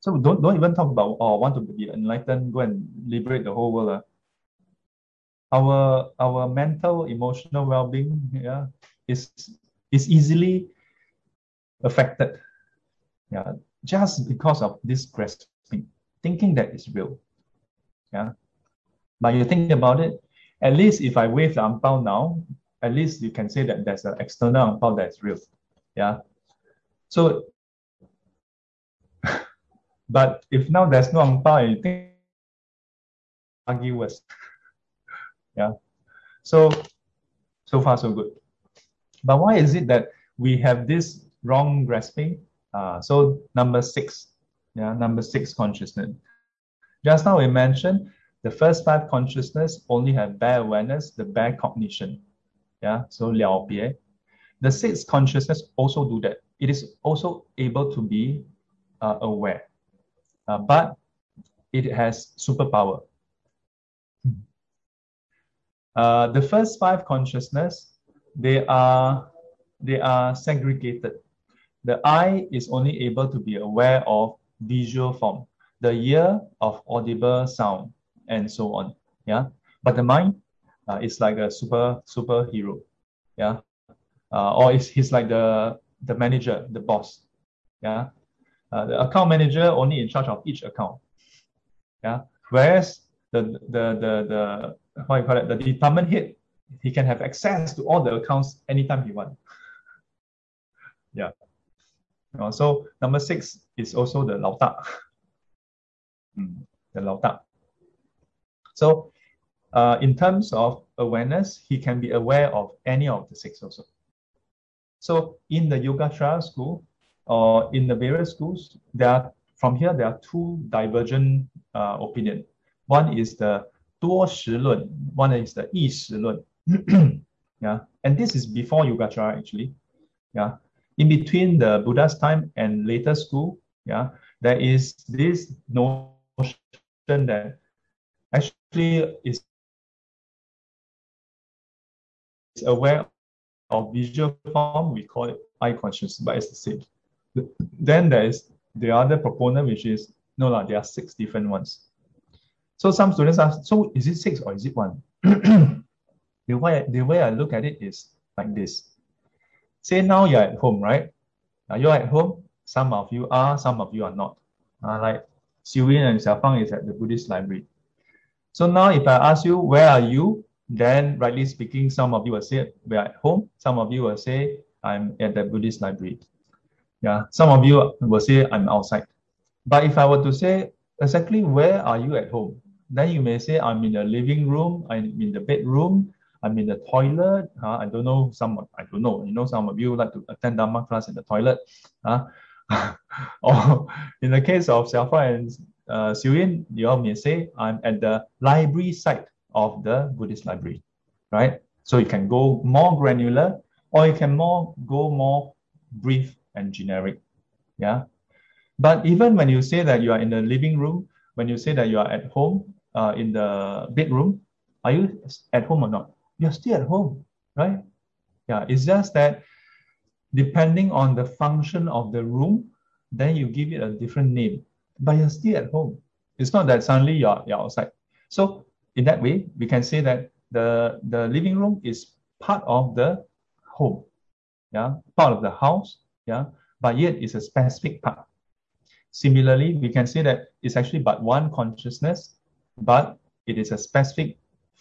So don't don't even talk about oh want to be enlightened, go and liberate the whole world. Uh. Our our mental emotional well-being yeah is is easily affected. Yeah, just because of this grasping, thinking that it's real. Yeah. But you think about it, at least if I wave the ampao now, at least you can say that there's an external ampao that's real. Yeah. So, but if now there's no ampao, you think argue worse. yeah. So, so far so good. But why is it that we have this wrong grasping? Uh, so number six, yeah, number six consciousness. Just now we mentioned the first five consciousness only have bare awareness, the bare cognition. Yeah, so liao bie. The sixth consciousness also do that. It is also able to be uh, aware, uh, but it has superpower. Uh, the first five consciousness, they are they are segregated. The eye is only able to be aware of visual form, the ear of audible sound, and so on. Yeah, but the mind uh, is like a super superhero. Yeah, uh, or is he's like the the manager, the boss. Yeah, uh, the account manager only in charge of each account. Yeah, whereas the the the the what you call it, the department head, he can have access to all the accounts anytime he wants. yeah. So number six is also the Lao Da. Mm, the Lao Da. So uh, in terms of awareness, he can be aware of any of the six also. So in the Yoga Yogacara school or in the various schools, there are, from here there are two divergent uh, opinion. One is the Duo Shi Lun, one is the Yi Shi Lun. yeah, and this is before Yoga Yogacara actually. Yeah, in between the Buddha's time and later school, yeah, there is this notion that actually is aware of visual form, we call it eye consciousness, but it's the same. Then there is the other proponent, which is no, lah, there are six different ones. So some students ask, so is it six or is it one? the, way, the way I look at it is like this. Say now you're at home, right? Are you at home? Some of you are, some of you are not. Uh, like Xiu and Xiaofang is at the Buddhist library. So now if I ask you, where are you? Then rightly speaking, some of you will say, we're at home. Some of you will say, I'm at the Buddhist library. Yeah, some of you will say, I'm outside. But if I were to say, exactly where are you at home? Then you may say, I'm in the living room, I'm in the bedroom, I'm in the toilet. Uh, I don't know, some, I don't know, you know, some of you like to attend Dharma class in the toilet. Uh, or in the case of Xiaofa and uh, you all may say, I'm at the library site of the Buddhist library, right? So you can go more granular or you can more go more brief and generic. Yeah. But even when you say that you are in the living room, when you say that you are at home, uh, in the bedroom, are you at home or not? You're still at home, right? Yeah, it's just that depending on the function of the room, then you give it a different name, but you're still at home. It's not that suddenly you're, you're outside. So in that way, we can say that the, the living room is part of the home, yeah, part of the house, yeah, but yet it's a specific part. Similarly, we can say that it's actually but one consciousness, but it is a specific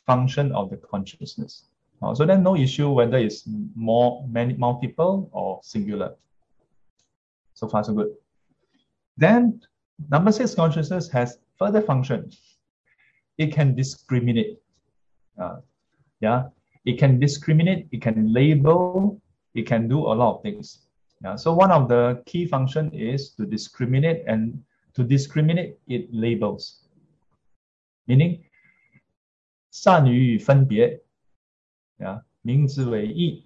function of the consciousness. Uh, so then no issue whether it's more many multiple or singular. So far so good. Then number six consciousness has further function It can discriminate. Uh, yeah, it can discriminate, it can label, it can do a lot of things. Yeah, so one of the key function is to discriminate and to discriminate it labels. Meaning 善于分别，yeah, 名之为义。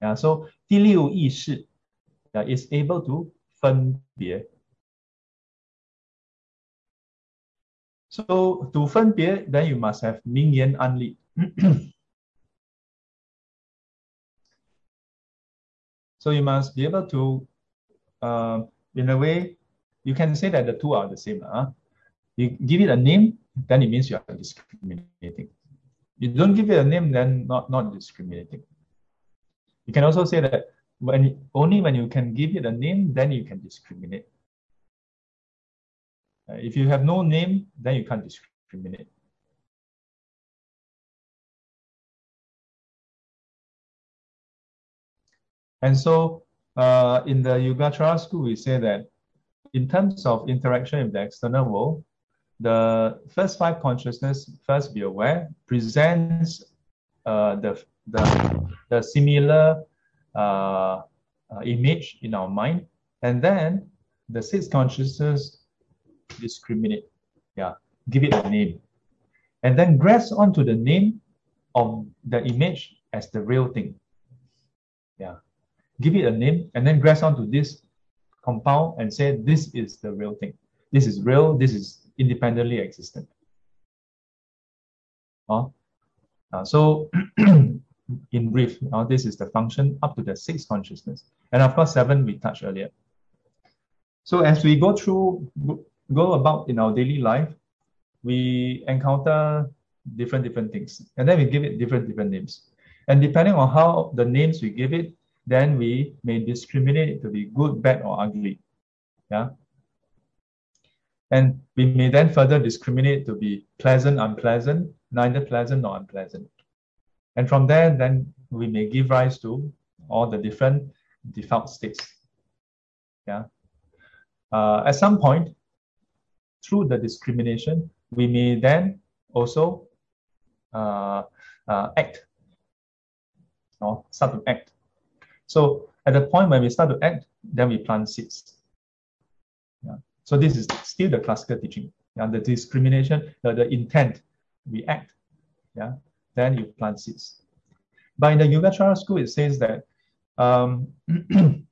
yeah, so 第六意识 yeah, is able to 分别。 So to 分别, then you must have 名言安立. so you must be able to, uh, in a way, you can say that the two are the same. Huh? You give it a name, then it means you are discriminating. You don't give it a name, then not, not discriminating. You can also say that when only when you can give it a name, then you can discriminate. Uh, if you have no name, then you can't discriminate. And so uh, in the Yogacara school, we say that in terms of interaction with the external world, the first five consciousness, first be aware, presents uh, the, the, the similar uh, uh, image in our mind. And then the sixth consciousness discriminate. Yeah, give it a name. And then grasp onto the name of the image as the real thing. Yeah. Give it a name and then grasp onto this compound and say this is the real thing. This is real, this is independently existent. Uh, uh, so in brief, uh, this is the function up to the sixth consciousness. And of course, seven we touched earlier. So as we go through, go about in our daily life, we encounter different different things, and then we give it different different names. And depending on how the names we give it, then we may discriminate it to be good, bad, or ugly. Yeah. And we may then further discriminate to be pleasant, unpleasant, neither pleasant nor unpleasant. And from there, then we may give rise to all the different default states. Yeah. Uh, at some point, through the discrimination, we may then also uh, uh, act or start to act. So at the point when we start to act, then we plant seeds. Yeah. So this is still the classical teaching. Yeah, the discrimination, the, the intent, we act. Yeah, then you plant seeds. But in the Yogacara school, it says that um,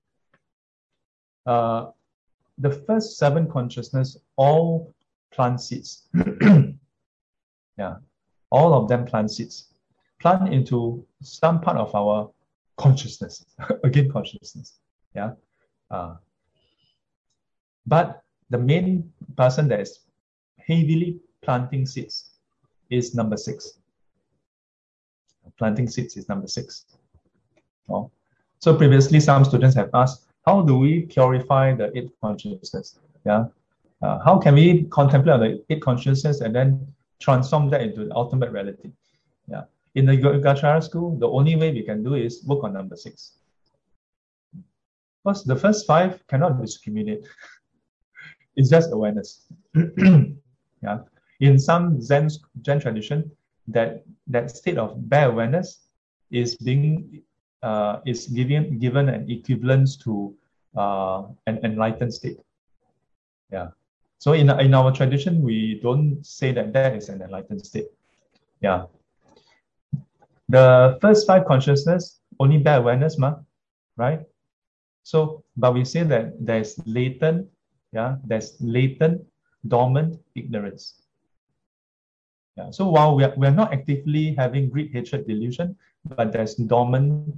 uh, the first seven consciousness all plant seeds. yeah, all of them plant seeds. Plant into some part of our consciousness. Again, consciousness. Yeah. Uh, but the main person that is heavily planting seeds is number six. Planting seeds is number six. Oh. So previously, some students have asked, how do we purify the eight consciousness? Yeah. Uh, how can we contemplate on the eight consciousness and then transform that into the ultimate reality? Yeah. In the Yogacara school, the only way we can do is work on number six. Because the first five cannot discriminate. it's just awareness. yeah. In some Zen, Zen tradition, that, that state of bare awareness is being uh, is given given an equivalence to uh, an enlightened state. Yeah. So in in our tradition, we don't say that that is an enlightened state. Yeah. The first five consciousness only bare awareness, ma, right? So, but we say that there's latent, yeah, there's latent, dormant ignorance. Yeah. So while we are, we are not actively having greed, hatred, delusion, but there's dormant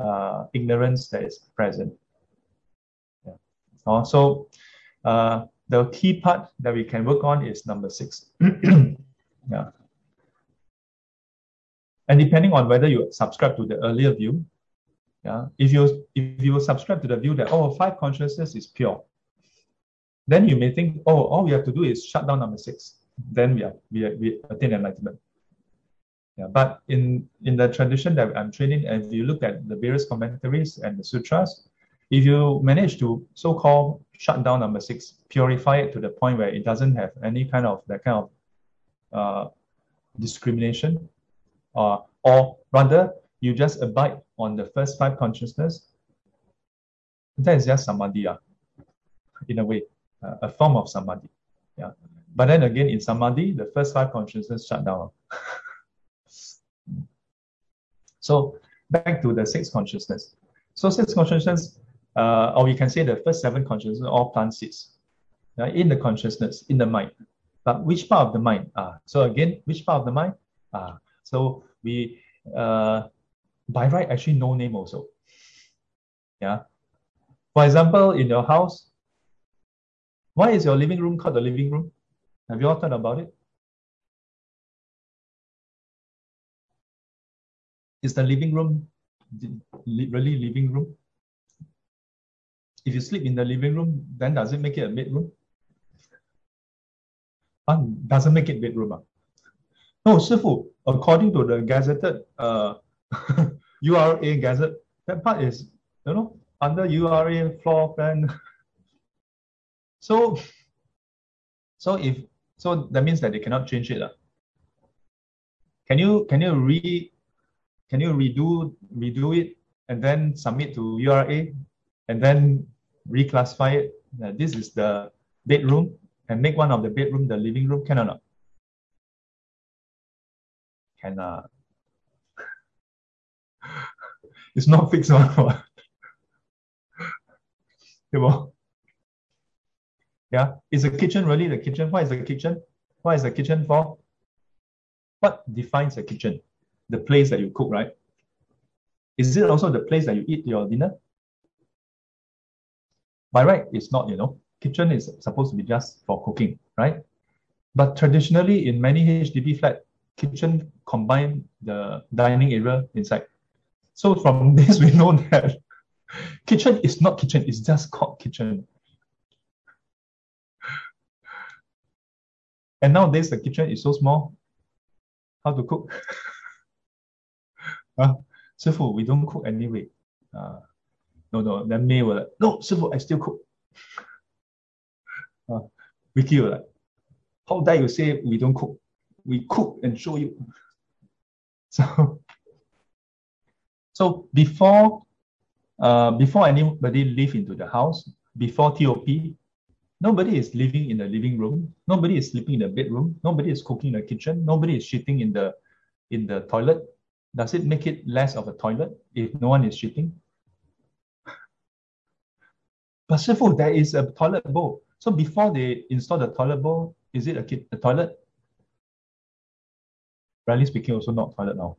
uh, ignorance that is present. Yeah. Uh, so uh, the key part that we can work on is number six. yeah. And depending on whether you subscribe to the earlier view, yeah, if you if you subscribe to the view that oh five consciousness is pure, then you may think oh all we have to do is shut down number six, then we are we, are, we attain enlightenment. Yeah, but in, in the tradition that I'm training, if you look at the various commentaries and the sutras, if you manage to so-called shut down number six, purify it to the point where it doesn't have any kind of that kind of uh, discrimination, uh, or rather, you just abide on the first five consciousness, that is just samadhi, uh, in a way, uh, a form of samadhi. Yeah. But then again, in samadhi, the first five consciousness shut down. So back to the six consciousness. So six consciousness, uh, or we can say the first seven consciousness, all plant seeds in the consciousness, in the mind. But which part of the mind? Uh, so again, which part of the mind? Uh, so we, uh, by right, actually no name also. Yeah. For example, in your house, Why is your living room called the living room? Have you all thought about it? Is the living room really living room? If you sleep in the living room, then does it make it a bedroom? Uh, doesn't make it bedroom. Uh. No, Shifu, according to the gazetted uh, URA gazette, that part is, you know, under URA floor plan. so, so if so, that means that they cannot change it. Uh. Can you can you re can you redo redo it and then submit to URA and then reclassify it? Uh, this is the bedroom and make one of the bedroom the living room. Can or not? Cannot. it's not fixed one. yeah, is the kitchen really the kitchen? What is the kitchen? What is the kitchen for? What defines a kitchen? The place that you cook, right? Is it also the place that you eat your dinner? By right, it's not, you know. Kitchen is supposed to be just for cooking, right? But traditionally, in many HDB flat, kitchen combine the dining area inside. So from this, we know that kitchen is not kitchen, it's just called kitchen. And nowadays, the kitchen is so small. How to cook? uh, Sifu, we don't cook anyway. Uh, no, no, then May will like, no, Sifu, I still cook. Vicky will like, how dare you say we don't cook? We cook and show you. So, so before, uh, before anybody live into the house, before TOP, nobody is living in the living room. Nobody is sleeping in the bedroom. Nobody is cooking in the kitchen. Nobody is shitting in the in the toilet. Does it make it less of a toilet if no one is shitting? But Shifu, there is a toilet bowl. So before they install the toilet bowl, is it a, a toilet? Rarely speaking, also not toilet now.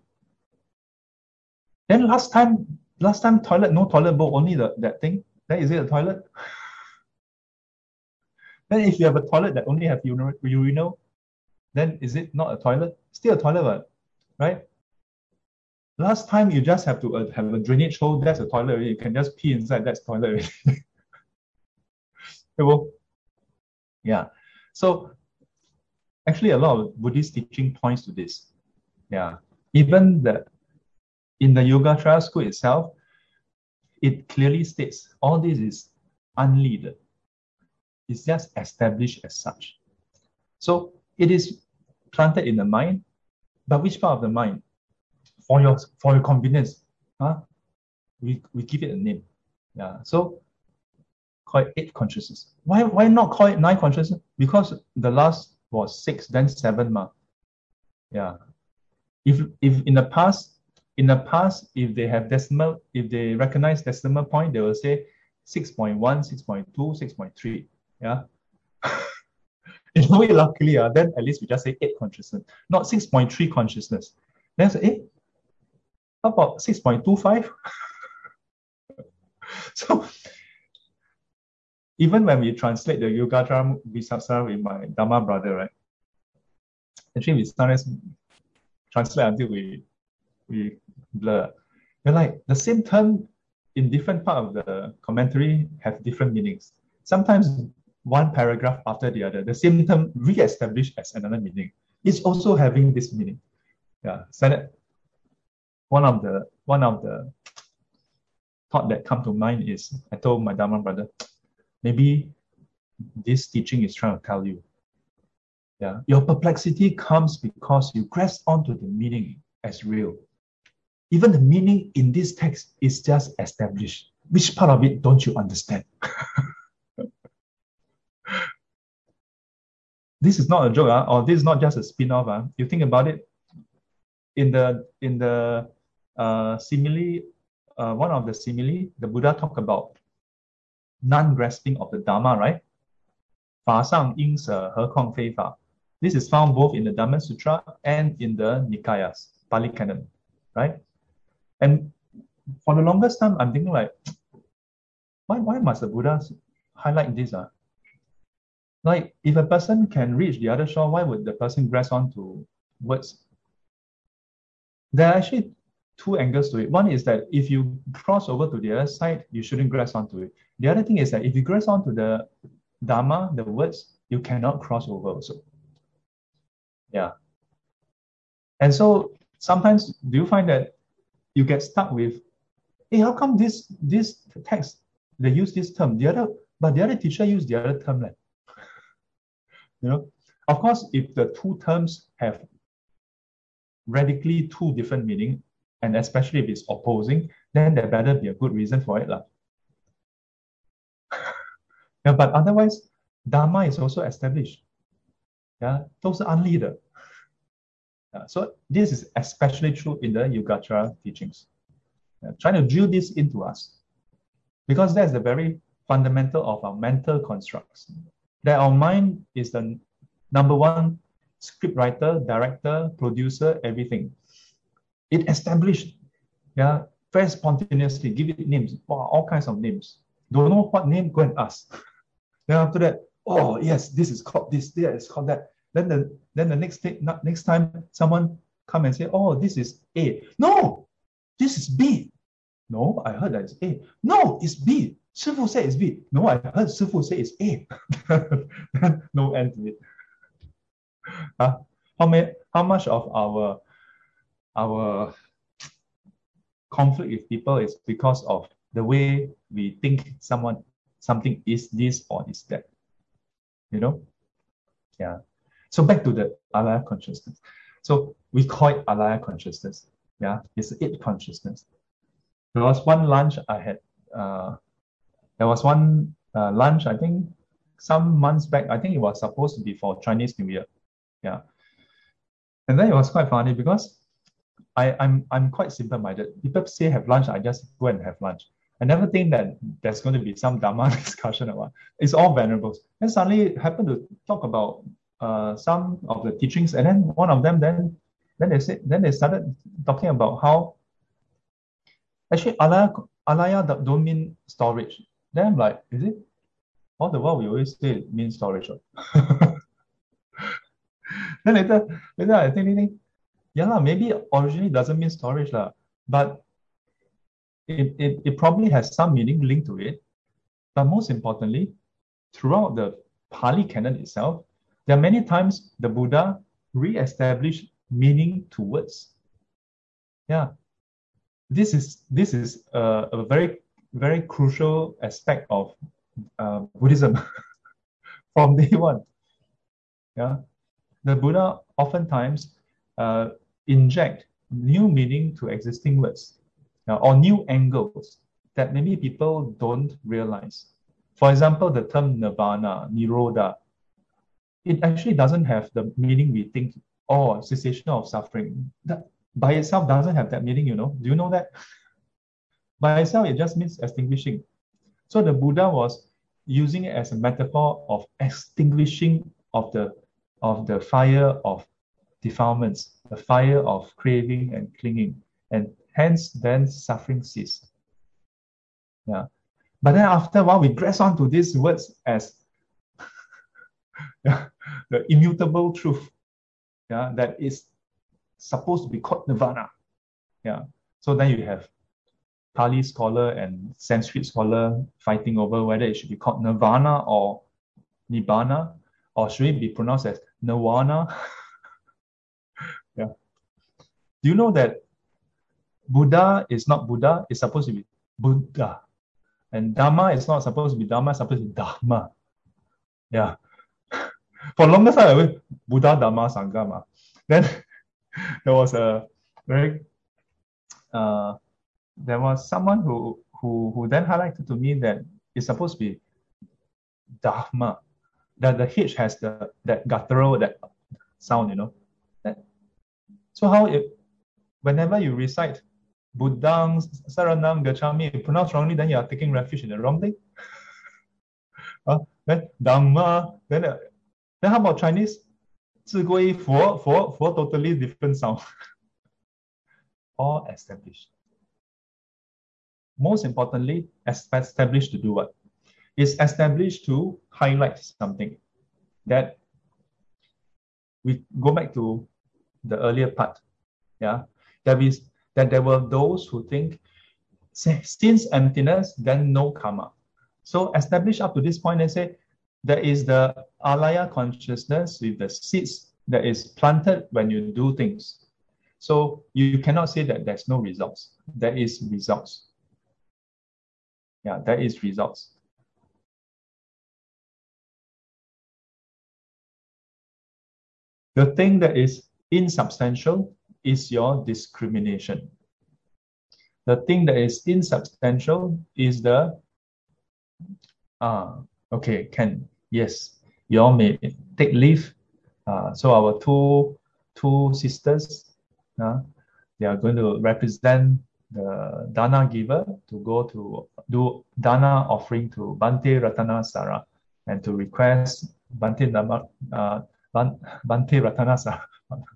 Then last time, last time toilet, no toilet bowl, only the that thing. Then is it a toilet? then if you have a toilet that only have urinal, then is it not a toilet? Still a toilet, right? Last time you just have to uh, have a drainage hole, that's a toilet already. You can just pee inside, that's toilet already. yeah. So actually a lot of Buddhist teaching points to this. Yeah. Even the in the Yogacara school itself, it clearly states all this is unleaded. It's just established as such. So it is planted in the mind, but which part of the mind? For your for your convenience, huh? We we give it a name. Yeah. So call it eight consciousness. Why why not call it nine consciousness? Because the last was six, then seven ma. Yeah. If if in the past, in the past, if they have decimal, if they recognize decimal point, they will say 6.1, 6.2, 6.3. Yeah. in a way, luckily, uh, then at least we just say eight consciousness, not 6.3 consciousness. Then say, eh, about 6.25? so even when we translate the Yogacara Visasara with my Dharma brother, right? Actually, we sometimes translate until we we blur. You're like the same term in different part of the commentary have different meanings. Sometimes one paragraph after the other, the same term re-established as another meaning. It's also having this meaning. Yeah. One of the one of the thought that come to mind is I told my Dharma brother, maybe this teaching is trying to tell you. Yeah, your perplexity comes because you grasp onto the meaning as real. Even the meaning in this text is just established. Which part of it don't you understand? this is not a joke, uh, or this is not just a spin-off. Uh. You think about it, in the in the uh, simile, uh, one of the simile, the Buddha talked about non-grasping of the Dharma, right? Fa sang ying he kong fei fa. This is found both in the Diamond Sutra and in the Nikayas, Pali Canon, right? And for the longest time, I'm thinking like, why, why must the Buddha highlight this? Uh? Like, if a person can reach the other shore, why would the person grasp onto words? There are actually two angles to it. One is that if you cross over to the other side, you shouldn't grasp onto it. The other thing is that if you grasp onto the Dharma, the words, you cannot cross over also. Yeah. And so sometimes do you find that you get stuck with, hey, how come this this text they use this term, the other but the other teacher used the other term like, you know, of course, if the two terms have radically two different meaning, and especially if it's opposing, then there better be a good reason for it. Lah. yeah, but otherwise, Dharma is also established. Yeah, those are unleader. Yeah, so this is especially true in the Yogacara teachings. Yeah, trying to drill this into us. Because that's the very fundamental of our mental constructs. That our mind is the number one script writer, director, producer, everything. It established, yeah, very spontaneously, give it names, wow, all kinds of names. Don't know what name, go and ask. then after that, oh yes, this is called this, this is called that. Then the then the next thing, next time someone come and say, oh, this is A. No, this is B. No, I heard that it's A. No, it's B. Shifu said it's B. No, I heard Shifu say it's A. no end to it. Huh? How many, how much of our our conflict with people is because of the way we think someone something is this or is that. You know? Yeah. So back to the alaya consciousness. So we call it alaya consciousness. Yeah, it's it consciousness. There was one lunch I had. Uh, there was one uh, lunch I think some months back. I think it was supposed to be for Chinese New Year. Yeah, and then it was quite funny because I, I'm I'm quite simple-minded. People say have lunch, I just go and have lunch. I never think that there's going to be some Dharma discussion about. It's all venerables. And suddenly happened to talk about uh, some of the teachings, and then one of them then then they said then they started talking about how actually alaya alaya don't mean storage. Then I'm like, is it? All the while we always say it means storage. then later later I think, think yeah lah, maybe originally doesn't mean storage lah, but it, it, it probably has some meaning linked to it. But most importantly, throughout the Pali canon itself, there are many times the Buddha re-established meaning to words. Yeah, this is this is a, a very very crucial aspect of uh, Buddhism from day one. Yeah, the Buddha oftentimes uh, inject new meaning to existing words uh, or new angles that maybe people don't realize. For example, the term nirvana, nirodha, it actually doesn't have the meaning we think, oh, cessation of suffering. That by itself doesn't have that meaning, you know. Do you know that? By itself, it just means extinguishing. So the Buddha was using it as a metaphor of extinguishing of the of the fire of defilements, the fire of craving and clinging, and hence then suffering cease. Yeah. But then after a while, we grasp onto these words as the immutable truth yeah, that is supposed to be called nirvana. Yeah. So then you have Pali scholar and Sanskrit scholar fighting over whether it should be called nirvana or nibbana, or should it be pronounced as nirvana? Do you know that Buddha is not Buddha, it's supposed to be Buddha. And Dharma is not supposed to be Dharma, it's supposed to be Dharma. Yeah. For longest time, I went Buddha, Dharma, Sangha. Then there was a very uh, there was someone who who who then highlighted to me that it's supposed to be Dharma. That the H has the that guttural that sound, you know. That, so how if whenever you recite Buddhang Saranam Gachami, you pronounce wrongly, then you are taking refuge in the wrong thing. uh, then Dhamma, then, uh, then how about Chinese? 自归佛佛佛 totally different sound. All established. Most importantly, established to do what? It's established to highlight something. that we go back to the earlier part. Yeah, that is that there were those who think since emptiness, then no karma. So establish up to this point and say there is the alaya consciousness with the seeds that is planted when you do things. So you cannot say that there's no results. There is results. Yeah, there is results. The thing that is insubstantial is your discrimination. The thing that is insubstantial is the ah okay can yes you all may take leave. Uh, so our two two sisters, uh, they are going to represent the dana giver to go to do dana offering to Bante Ratana Sara and to request Bante uh, Bante Ratana Sara,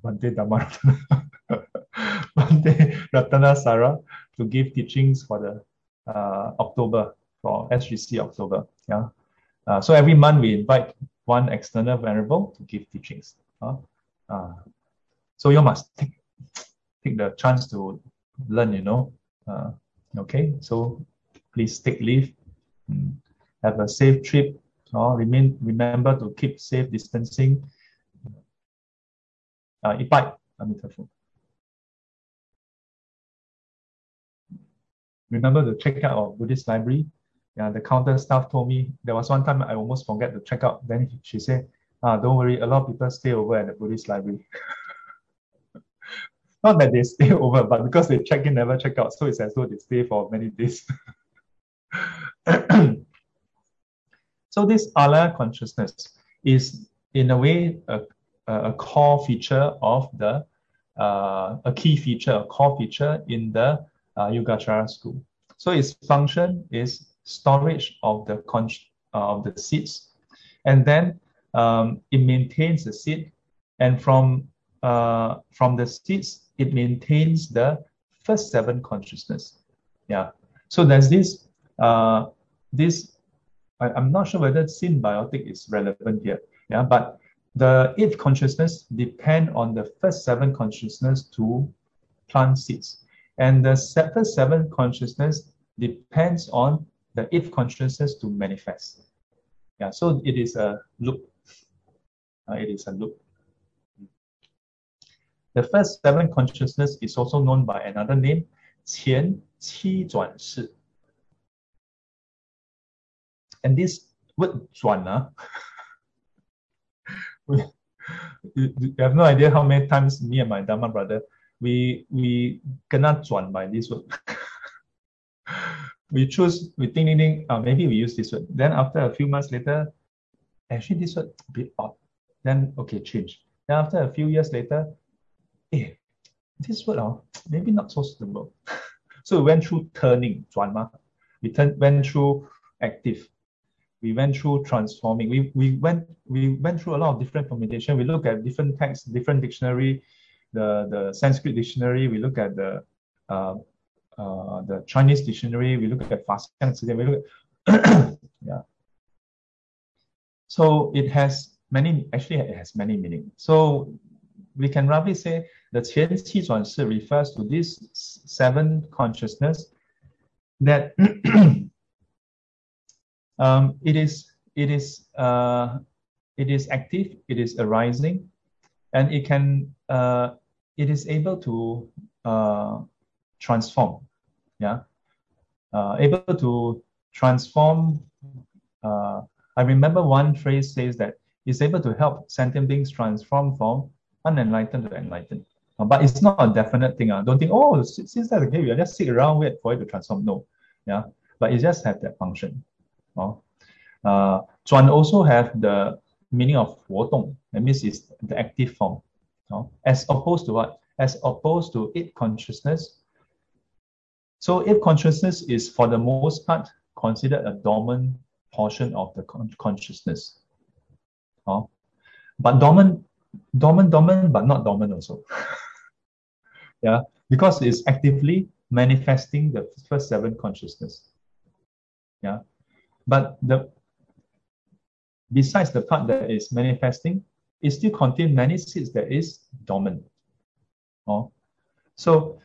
Bante Dhamma Bante Ratana Sara to give teachings for the uh, October for SGC October. Yeah. Uh, so every month we invite one external venerable to give teachings. Uh, uh, so you must take, take the chance to learn, you know. Uh, okay, so please take leave. Mm. Have a safe trip. Uh, remain, remember to keep safe distancing. 啊、呃、一拜阿弥陀佛。Remember the checkout of Buddhist library? Yeah, the counter staff told me there was one time I almost forget to check out. Then she said, ah, don't worry, a lot of people stay over at the Buddhist library. Not that they stay over, but because they check in, never check out. So it's as though they stay for many days. so this alaya consciousness is in a way a a core feature of the uh, a key feature, a core feature in the uh, Yogacara school. So its function is storage of the con- uh, of the seeds, and then um, it maintains the seed, and from uh, from the seeds it maintains the first seven consciousness. Yeah. So there's this uh, this I, am not sure whether symbiotic is relevant here. Yeah, but the eighth consciousness depend on the first seven consciousness to plant seeds. And the first seven consciousness depends on the eighth consciousness to manifest. Yeah, so it is a loop. Uh, it is a loop. The first seven consciousness is also known by another name, 前七转识. And this word 转 uh, ah, you have no idea how many times me and my Dharma brother we we cannot join by this word. we choose we think, think, think uh, maybe we use this word. Then after a few months later, actually this word a bit odd. Then okay, change. Then after a few years later, eh, this word oh, maybe not so suitable. so we went through turning, 转嘛. We turn, went through active. We went through transforming. We, we went we went through a lot of different permutation. We look at different texts, different dictionary, the, the Sanskrit dictionary, we look at the uh, uh, the Chinese dictionary, we look at Faxiang we look at, yeah. So it has many, actually it has many meanings. So we can roughly say the Qian Qi refers to this seven consciousness that um, it is it is uh, it is active, it is arising, and it can uh, it is able to uh, transform. Yeah, uh, able to transform. Uh, I remember one phrase says that it's able to help sentient beings transform from unenlightened to enlightened. Uh, but it's not a definite thing. Uh. Don't think, oh, since that's the case, we just sit around wait for it to transform. No, yeah, but it just has that function. Uh, uh, Zhuan also have the meaning of 活动. That means it's the active form no? as opposed to what? As opposed to it consciousness. So it consciousness is for the most part considered a dormant portion of the con consciousness. No? But dormant, dormant, dormant, but not dormant also. yeah, because it's actively manifesting the first seven consciousness. Yeah, but the besides the part that is manifesting, it still contains many seeds that is dormant. Oh, so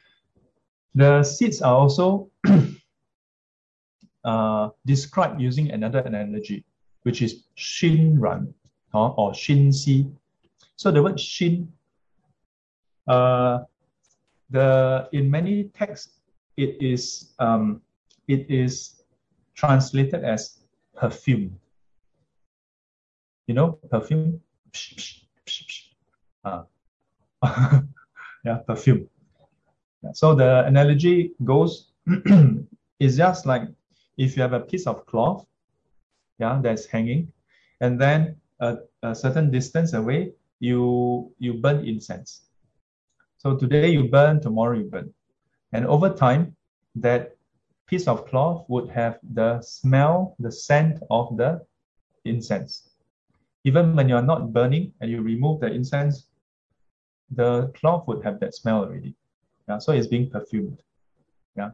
the seeds are also uh, described using another analogy, which is Shin Ran or, or Shin Si. So the word Shin, uh, the in many texts, it is um, it is translated as perfume. You know, perfume. Uh, yeah, perfume. Yeah, so the analogy goes it's just like if you have a piece of cloth, yeah, that's hanging, and then a, a certain distance away, you you burn incense. So today you burn, tomorrow you burn, and over time, that piece of cloth would have the smell, the scent of the incense. Even when you are not burning and you remove the incense, the cloth would have that smell already. Yeah, so it's being perfumed. Yeah.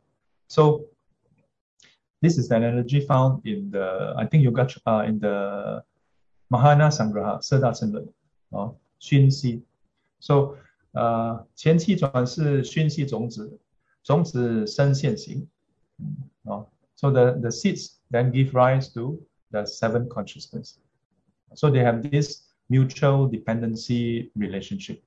So this is an analogy found in the I think Yoga uh, in the Mahayana Sangraha 四大圣论啊熏习。So uh, 呃前期转是熏习种子，种子生现行。Uh, 哦，so the the seeds then give rise to the seven consciousness. So they have this mutual dependency relationship.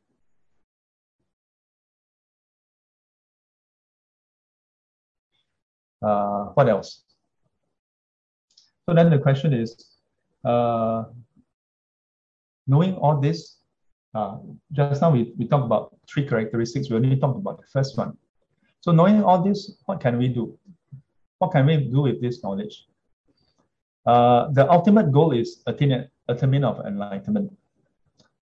Uh, what else? So then the question is, uh, knowing all this, uh, just now we, we talked about three characteristics. We only talked about the first one. So knowing all this, what can we do? What can we do with this knowledge? Uh, the ultimate goal is attainment, attainment of enlightenment.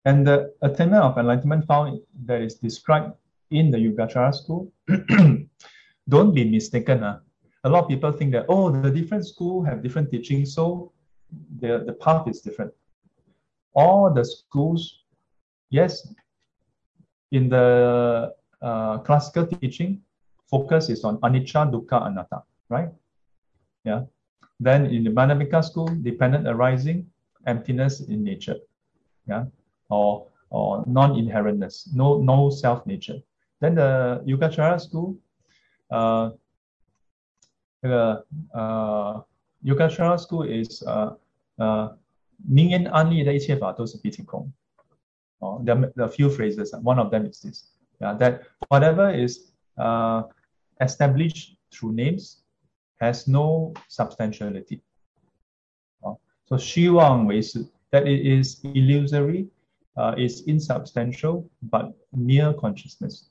And the attainment of enlightenment found that is described in the Yogacara school, don't be mistaken. Huh? A lot of people think that, oh, the different school have different teaching, so the, the path is different. All the schools, yes, in the uh, classical teaching, focus is on anicca, dukkha, anatta, right? Yeah. Then in the Madhyamika school, dependent arising, emptiness in nature, yeah, or or non-inherentness, no no self nature. Then the Yogacara school, uh, the uh, Yogacara school is uh, uh, 名言安立的一切法都是毕竟空。Oh, there are a few phrases. One of them is this: yeah, that whatever is uh, established through names has no substantiality. Uh, so Shiwang Wei that it is illusory, uh, is insubstantial, but mere consciousness.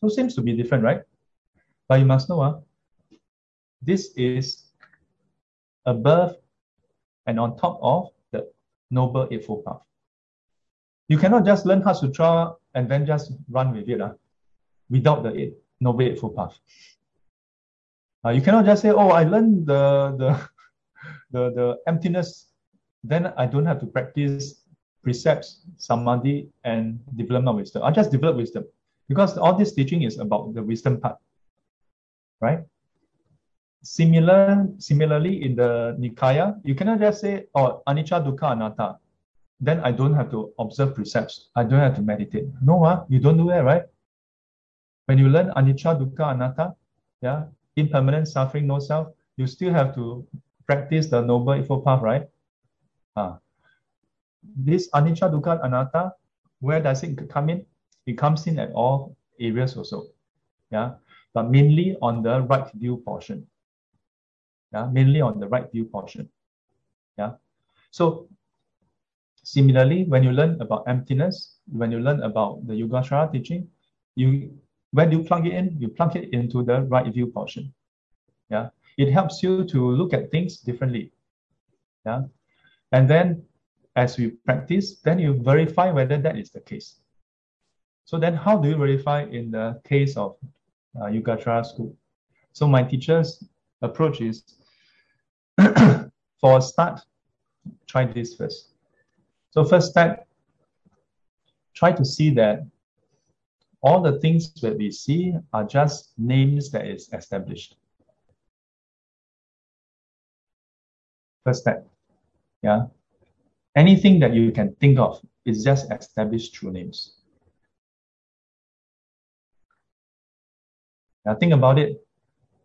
So seems to be different, right? But you must know, uh, this is above and on top of the Noble Eightfold Path. You cannot just learn Heart Sutra and then just run with it uh, without the Noble Eightfold Path. Uh, you cannot just say, oh, I learned the, the, the, the emptiness, then I don't have to practice precepts, samadhi, and development wisdom. I just develop wisdom because all this teaching is about the wisdom part, right? Similar, similarly, in the Nikaya, you cannot just say, oh, anicca, dukkha, anatta. Then I don't have to observe precepts. I don't have to meditate. No, uh, you don't do that, right? When you learn anicca, dukkha, anatta, yeah, impermanent suffering, no self, you still have to practice the noble eightfold path, right? Uh, this anicca, dukkha, anatta, where does it come in? It comes in at all areas also, yeah, but mainly on the right view portion yeah, mainly on the right view portion. Yeah. So similarly, when you learn about emptiness, when you learn about the Yogacara teaching, you when you plug it in, you plug it into the right view portion. Yeah. It helps you to look at things differently. Yeah. And then as we practice, then you verify whether that is the case. So then how do you verify in the case of uh, Yogacara school? So my teacher's approach is for a start, try this first. So first step, try to see that all the things that we see are just names that is established. First step. Yeah. Anything that you can think of is just established true names. Now think about it.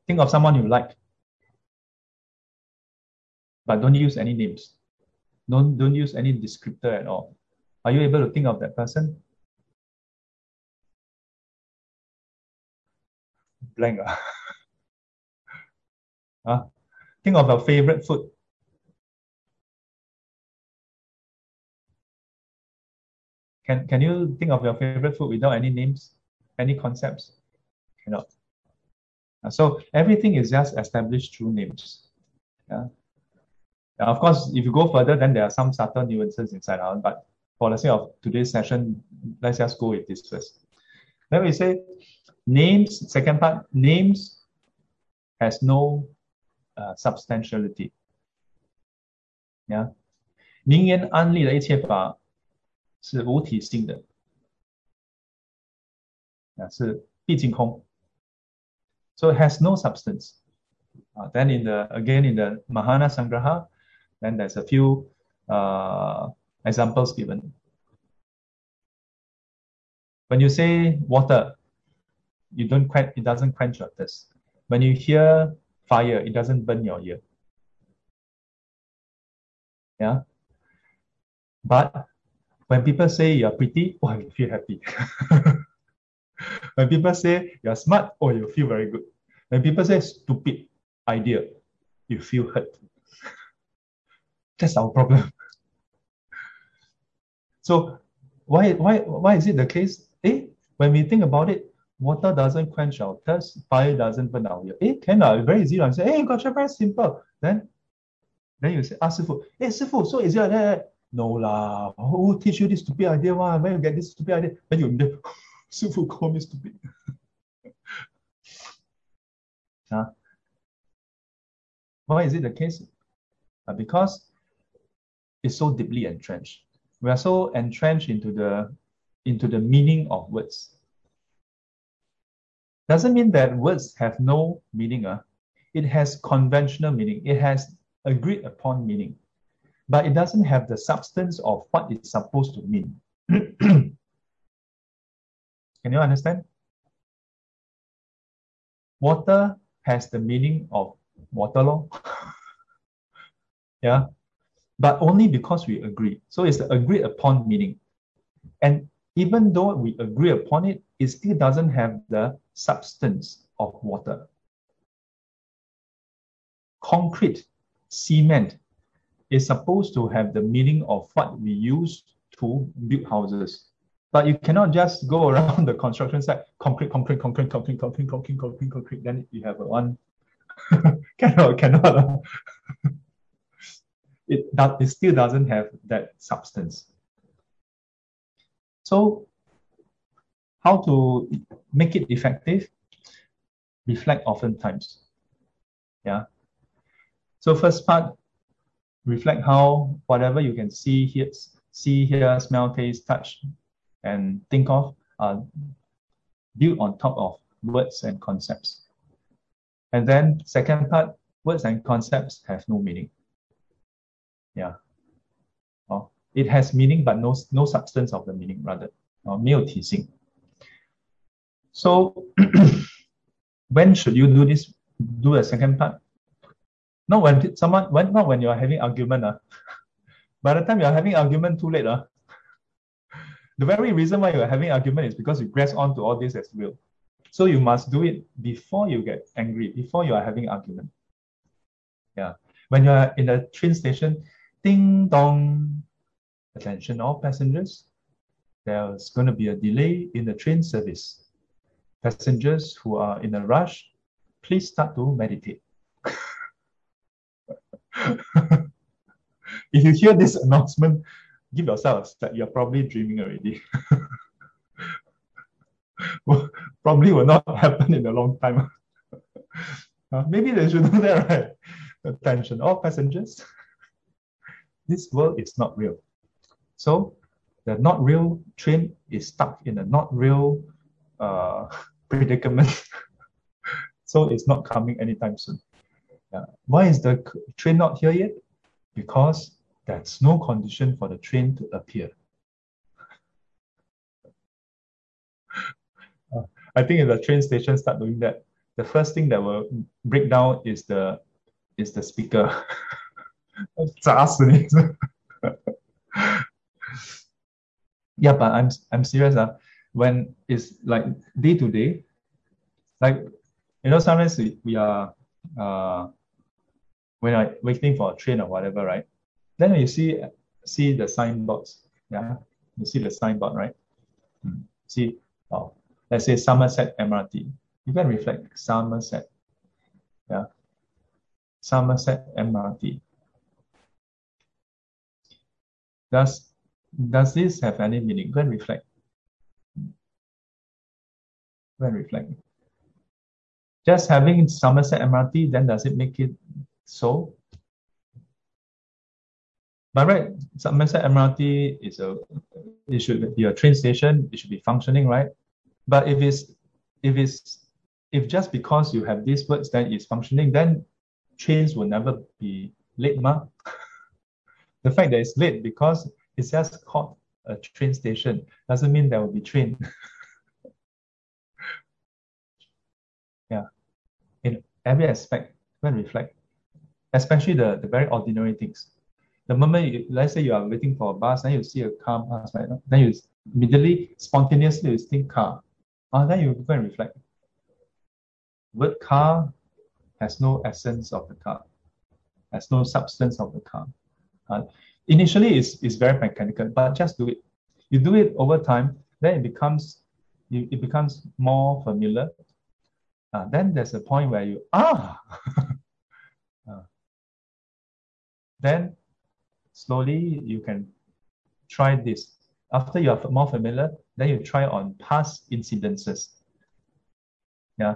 Think of someone you like. But don't use any names. Don't, don't use any descriptor at all. Are you able to think of that person? Blank. Ah. huh? Think of your favorite food. Can, can you think of your favorite food without any names, any concepts? Cannot. Uh, so everything is just established through names. Yeah. Now, of course, if you go further, then there are some subtle nuances inside out. But for the sake of today's session, let's just go with this first. Then we say Names, second part, names has no uh, substantiality. Yeah. So it has no substance. Uh, then in the again in the Mahayana Sangraha, then there's a few uh, examples given. When you say water, you don't quench, it doesn't quench your thirst. When you hear fire, it doesn't burn your ear. Yeah. But when people say you're pretty, oh, you feel happy. when people say you're smart, oh, you feel very good. When people say stupid idea, you feel hurt. That's our problem. So why why why is it the case? Eh, when we think about it, water doesn't quench our thirst, fire doesn't burn our ear. Eh, can very easy. I say, hey, gotcha, very simple. Then then you say, ah, Sifu, hey Sifu, so is it like that? No lah. Who teach you this stupid idea? Why? Where you get this stupid idea? Then you Sifu call me stupid. huh? Why is it the case? Uh, because it's so deeply entrenched. We are so entrenched into the into the meaning of words. Doesn't mean that words have no meaning. Uh. It has conventional meaning. It has agreed upon meaning. But it doesn't have the substance of what it's supposed to mean. Can you understand? Water has the meaning of water law. yeah. But only because we agree. So it's the agreed upon meaning. And even though we agree upon it, it still doesn't have the substance of water. Concrete, cement is supposed to have the meaning of what we use to build houses. But you cannot just go around the construction site, concrete, concrete, concrete, concrete, concrete, concrete, concrete, concrete. Then you have a one. cannot, cannot. it, that, it still doesn't have that substance. So how to make it effective? Reflect oftentimes. Yeah. So first part, reflect how whatever you can see, hear, see, hear, smell, taste, touch, and think of are built on top of words and concepts. And then second part, words and concepts have no meaning. Yeah. Oh, it has meaning, but no, no substance of the meaning, rather. Oh, 没有体性. So when should you do this? Do a second part? Not when someone when not when you are having argument. Uh. By the time you are having argument too late. Uh. The very reason why you are having argument is because you grasp on to all this as well. So you must do it before you get angry, before you are having argument. Yeah. When you are in a train station, ding dong, attention all passengers. There's going to be a delay in the train service passengers who are in a rush, please start to meditate. if you hear this announcement, give yourself that you're probably dreaming already. probably will not happen in a long time. uh, maybe they should do that, right? Attention, all passengers. this world is not real. So the not real train is stuck in a not real uh, predicament. so it's not coming anytime soon. Why is the train not here yet? Because there's no condition for the train to appear. Uh, I think if the train station start doing that, the first thing that will break down is the is the speaker. yeah, but I'm I'm serious. Uh, when it's like day to day, like you know, sometimes we, we are uh when I waiting for a train or whatever, right? Then you see see the signboards. Yeah, you see the signboard, right? Hmm. See, oh, let's say Somerset MRT. You can reflect Somerset. Yeah. Somerset MRT. Does does this have any meaning? Go and reflect. Go and reflect. Just having Somerset MRT, then does it make it so? But right, Somerset MRT is a it should be a train station, it should be functioning, right? But if it's if it's if just because you have these words then it's functioning, then trains will never be late, ma. the fact that it's late because it's just called a train station doesn't mean there will be train. every aspect, when reflect, especially the, the very ordinary things. The moment, you, let's say you are waiting for a bus, then you see a car pass, right? Then you immediately, spontaneously, you think car. Ah, then you go and reflect. Word car has no essence of the car, has no substance of the car. Uh, initially, it's, it's very mechanical, but just do it. You do it over time, then it becomes it becomes more familiar. Uh, then there's a point where you ah. uh, then slowly you can try this. After you are more familiar, then you try on past incidences. Yeah,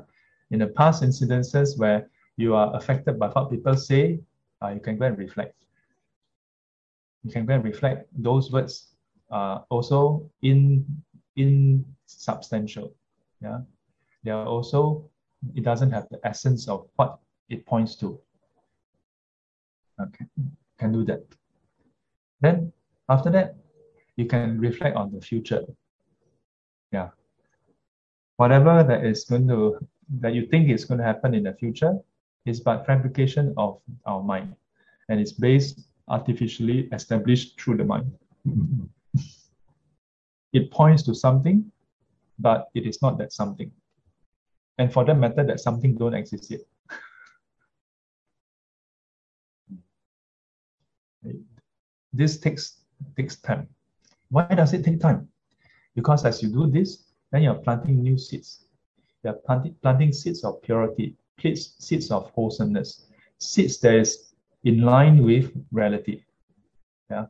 in the past incidences where you are affected by what people say, uh, you can go and reflect. You can go and reflect those words uh, also in in substantial. Yeah, they are also it doesn't have the essence of what it points to. Okay, can do that. Then after that, you can reflect on the future. Yeah. Whatever that is going to that you think is going to happen in the future is but fabrication of our mind. And it's based artificially established through the mind. Mm-hmm. it points to something, but it is not that something and for that matter that something don't exist yet. This takes takes time. Why does it take time? Because as you do this then you're planting new seeds. You're planting, planting seeds of purity seeds, seeds of wholesomeness seeds that is in line with reality. Yeah.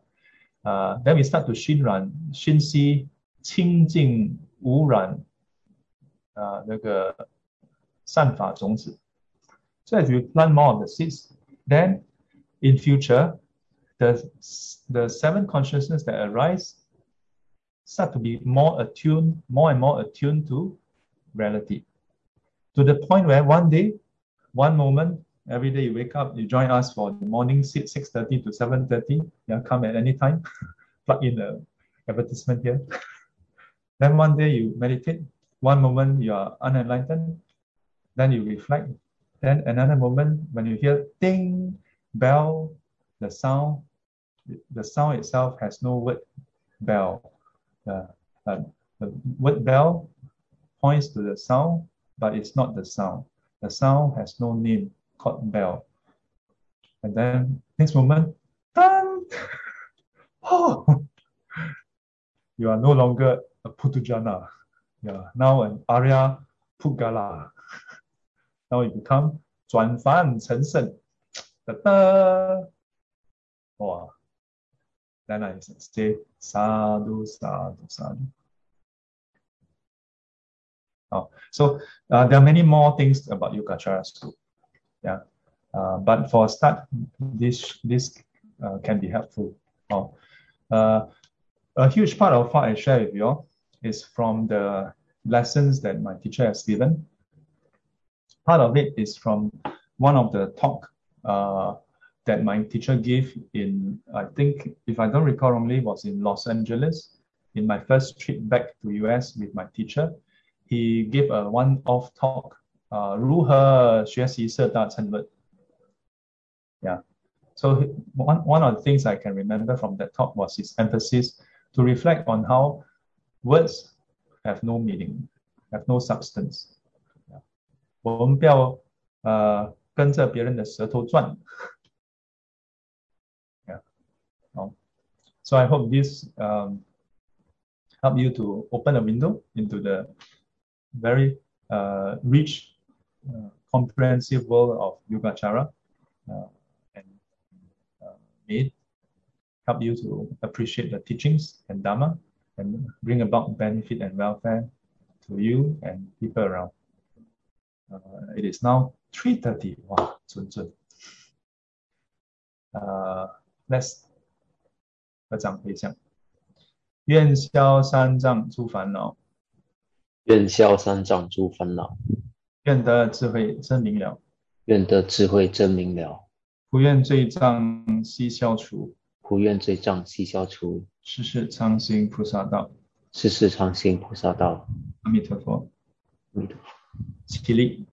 Uh, then we start to Shinran, Shinsi, Qingjing, Wuran, uh, 那个 Sunflower So if you plant more of the seeds, then in future, the, the seven consciousness that arise start to be more attuned, more and more attuned to reality. To the point where one day, one moment, every day you wake up, you join us for the morning seat, 6.30 to 7.30. Yeah, come at any time. Plug in the advertisement here. then one day you meditate. One moment you are unenlightened. Then you reflect. Then another moment when you hear ding, bell, the sound, the sound itself has no word bell. Uh, uh, the word bell points to the sound, but it's not the sound. The sound has no name called bell. And then next moment, dun! oh, you are no longer a Puthujjana. Yeah, now an Arya Pugala. now you become 转凡成圣。哒哒，哇！then I say sadhu, sadhu, sadhu. Oh, so uh, there are many more things about Yogacara too. Yeah, uh, but for a start, this this uh, can be helpful. Oh, uh, a huge part of what I share with you is from the lessons that my teacher has given. part of it is from one of the talk uh, that my teacher gave in, I think, if I don't recall wrongly, was in Los Angeles in my first trip back to US with my teacher. He gave a one-off talk, uh, 如何学习摄大乘论. Yeah. So one, one of the things I can remember from that talk was his emphasis to reflect on how words have no meaning, have no substance Yeah. 我们不要呃跟着别人的舌头转。Yeah. Um, so I hope this um, help you to open a window into the very uh, rich, uh, comprehensive world of Yogacara uh, and uh, may it help you to appreciate the teachings and Dharma and bring about benefit and welfare to you and people around. Uh, it is now 3.30. Wow, 准准. Uh, let's 合掌回向。愿消三障诸烦恼，愿消三障诸烦恼，愿得智慧真明了，愿得智慧真明了，不愿罪障悉消除，不愿罪障悉消除，世世常行菩萨道。世世常行菩萨道。阿弥陀佛，阿弥陀佛起立。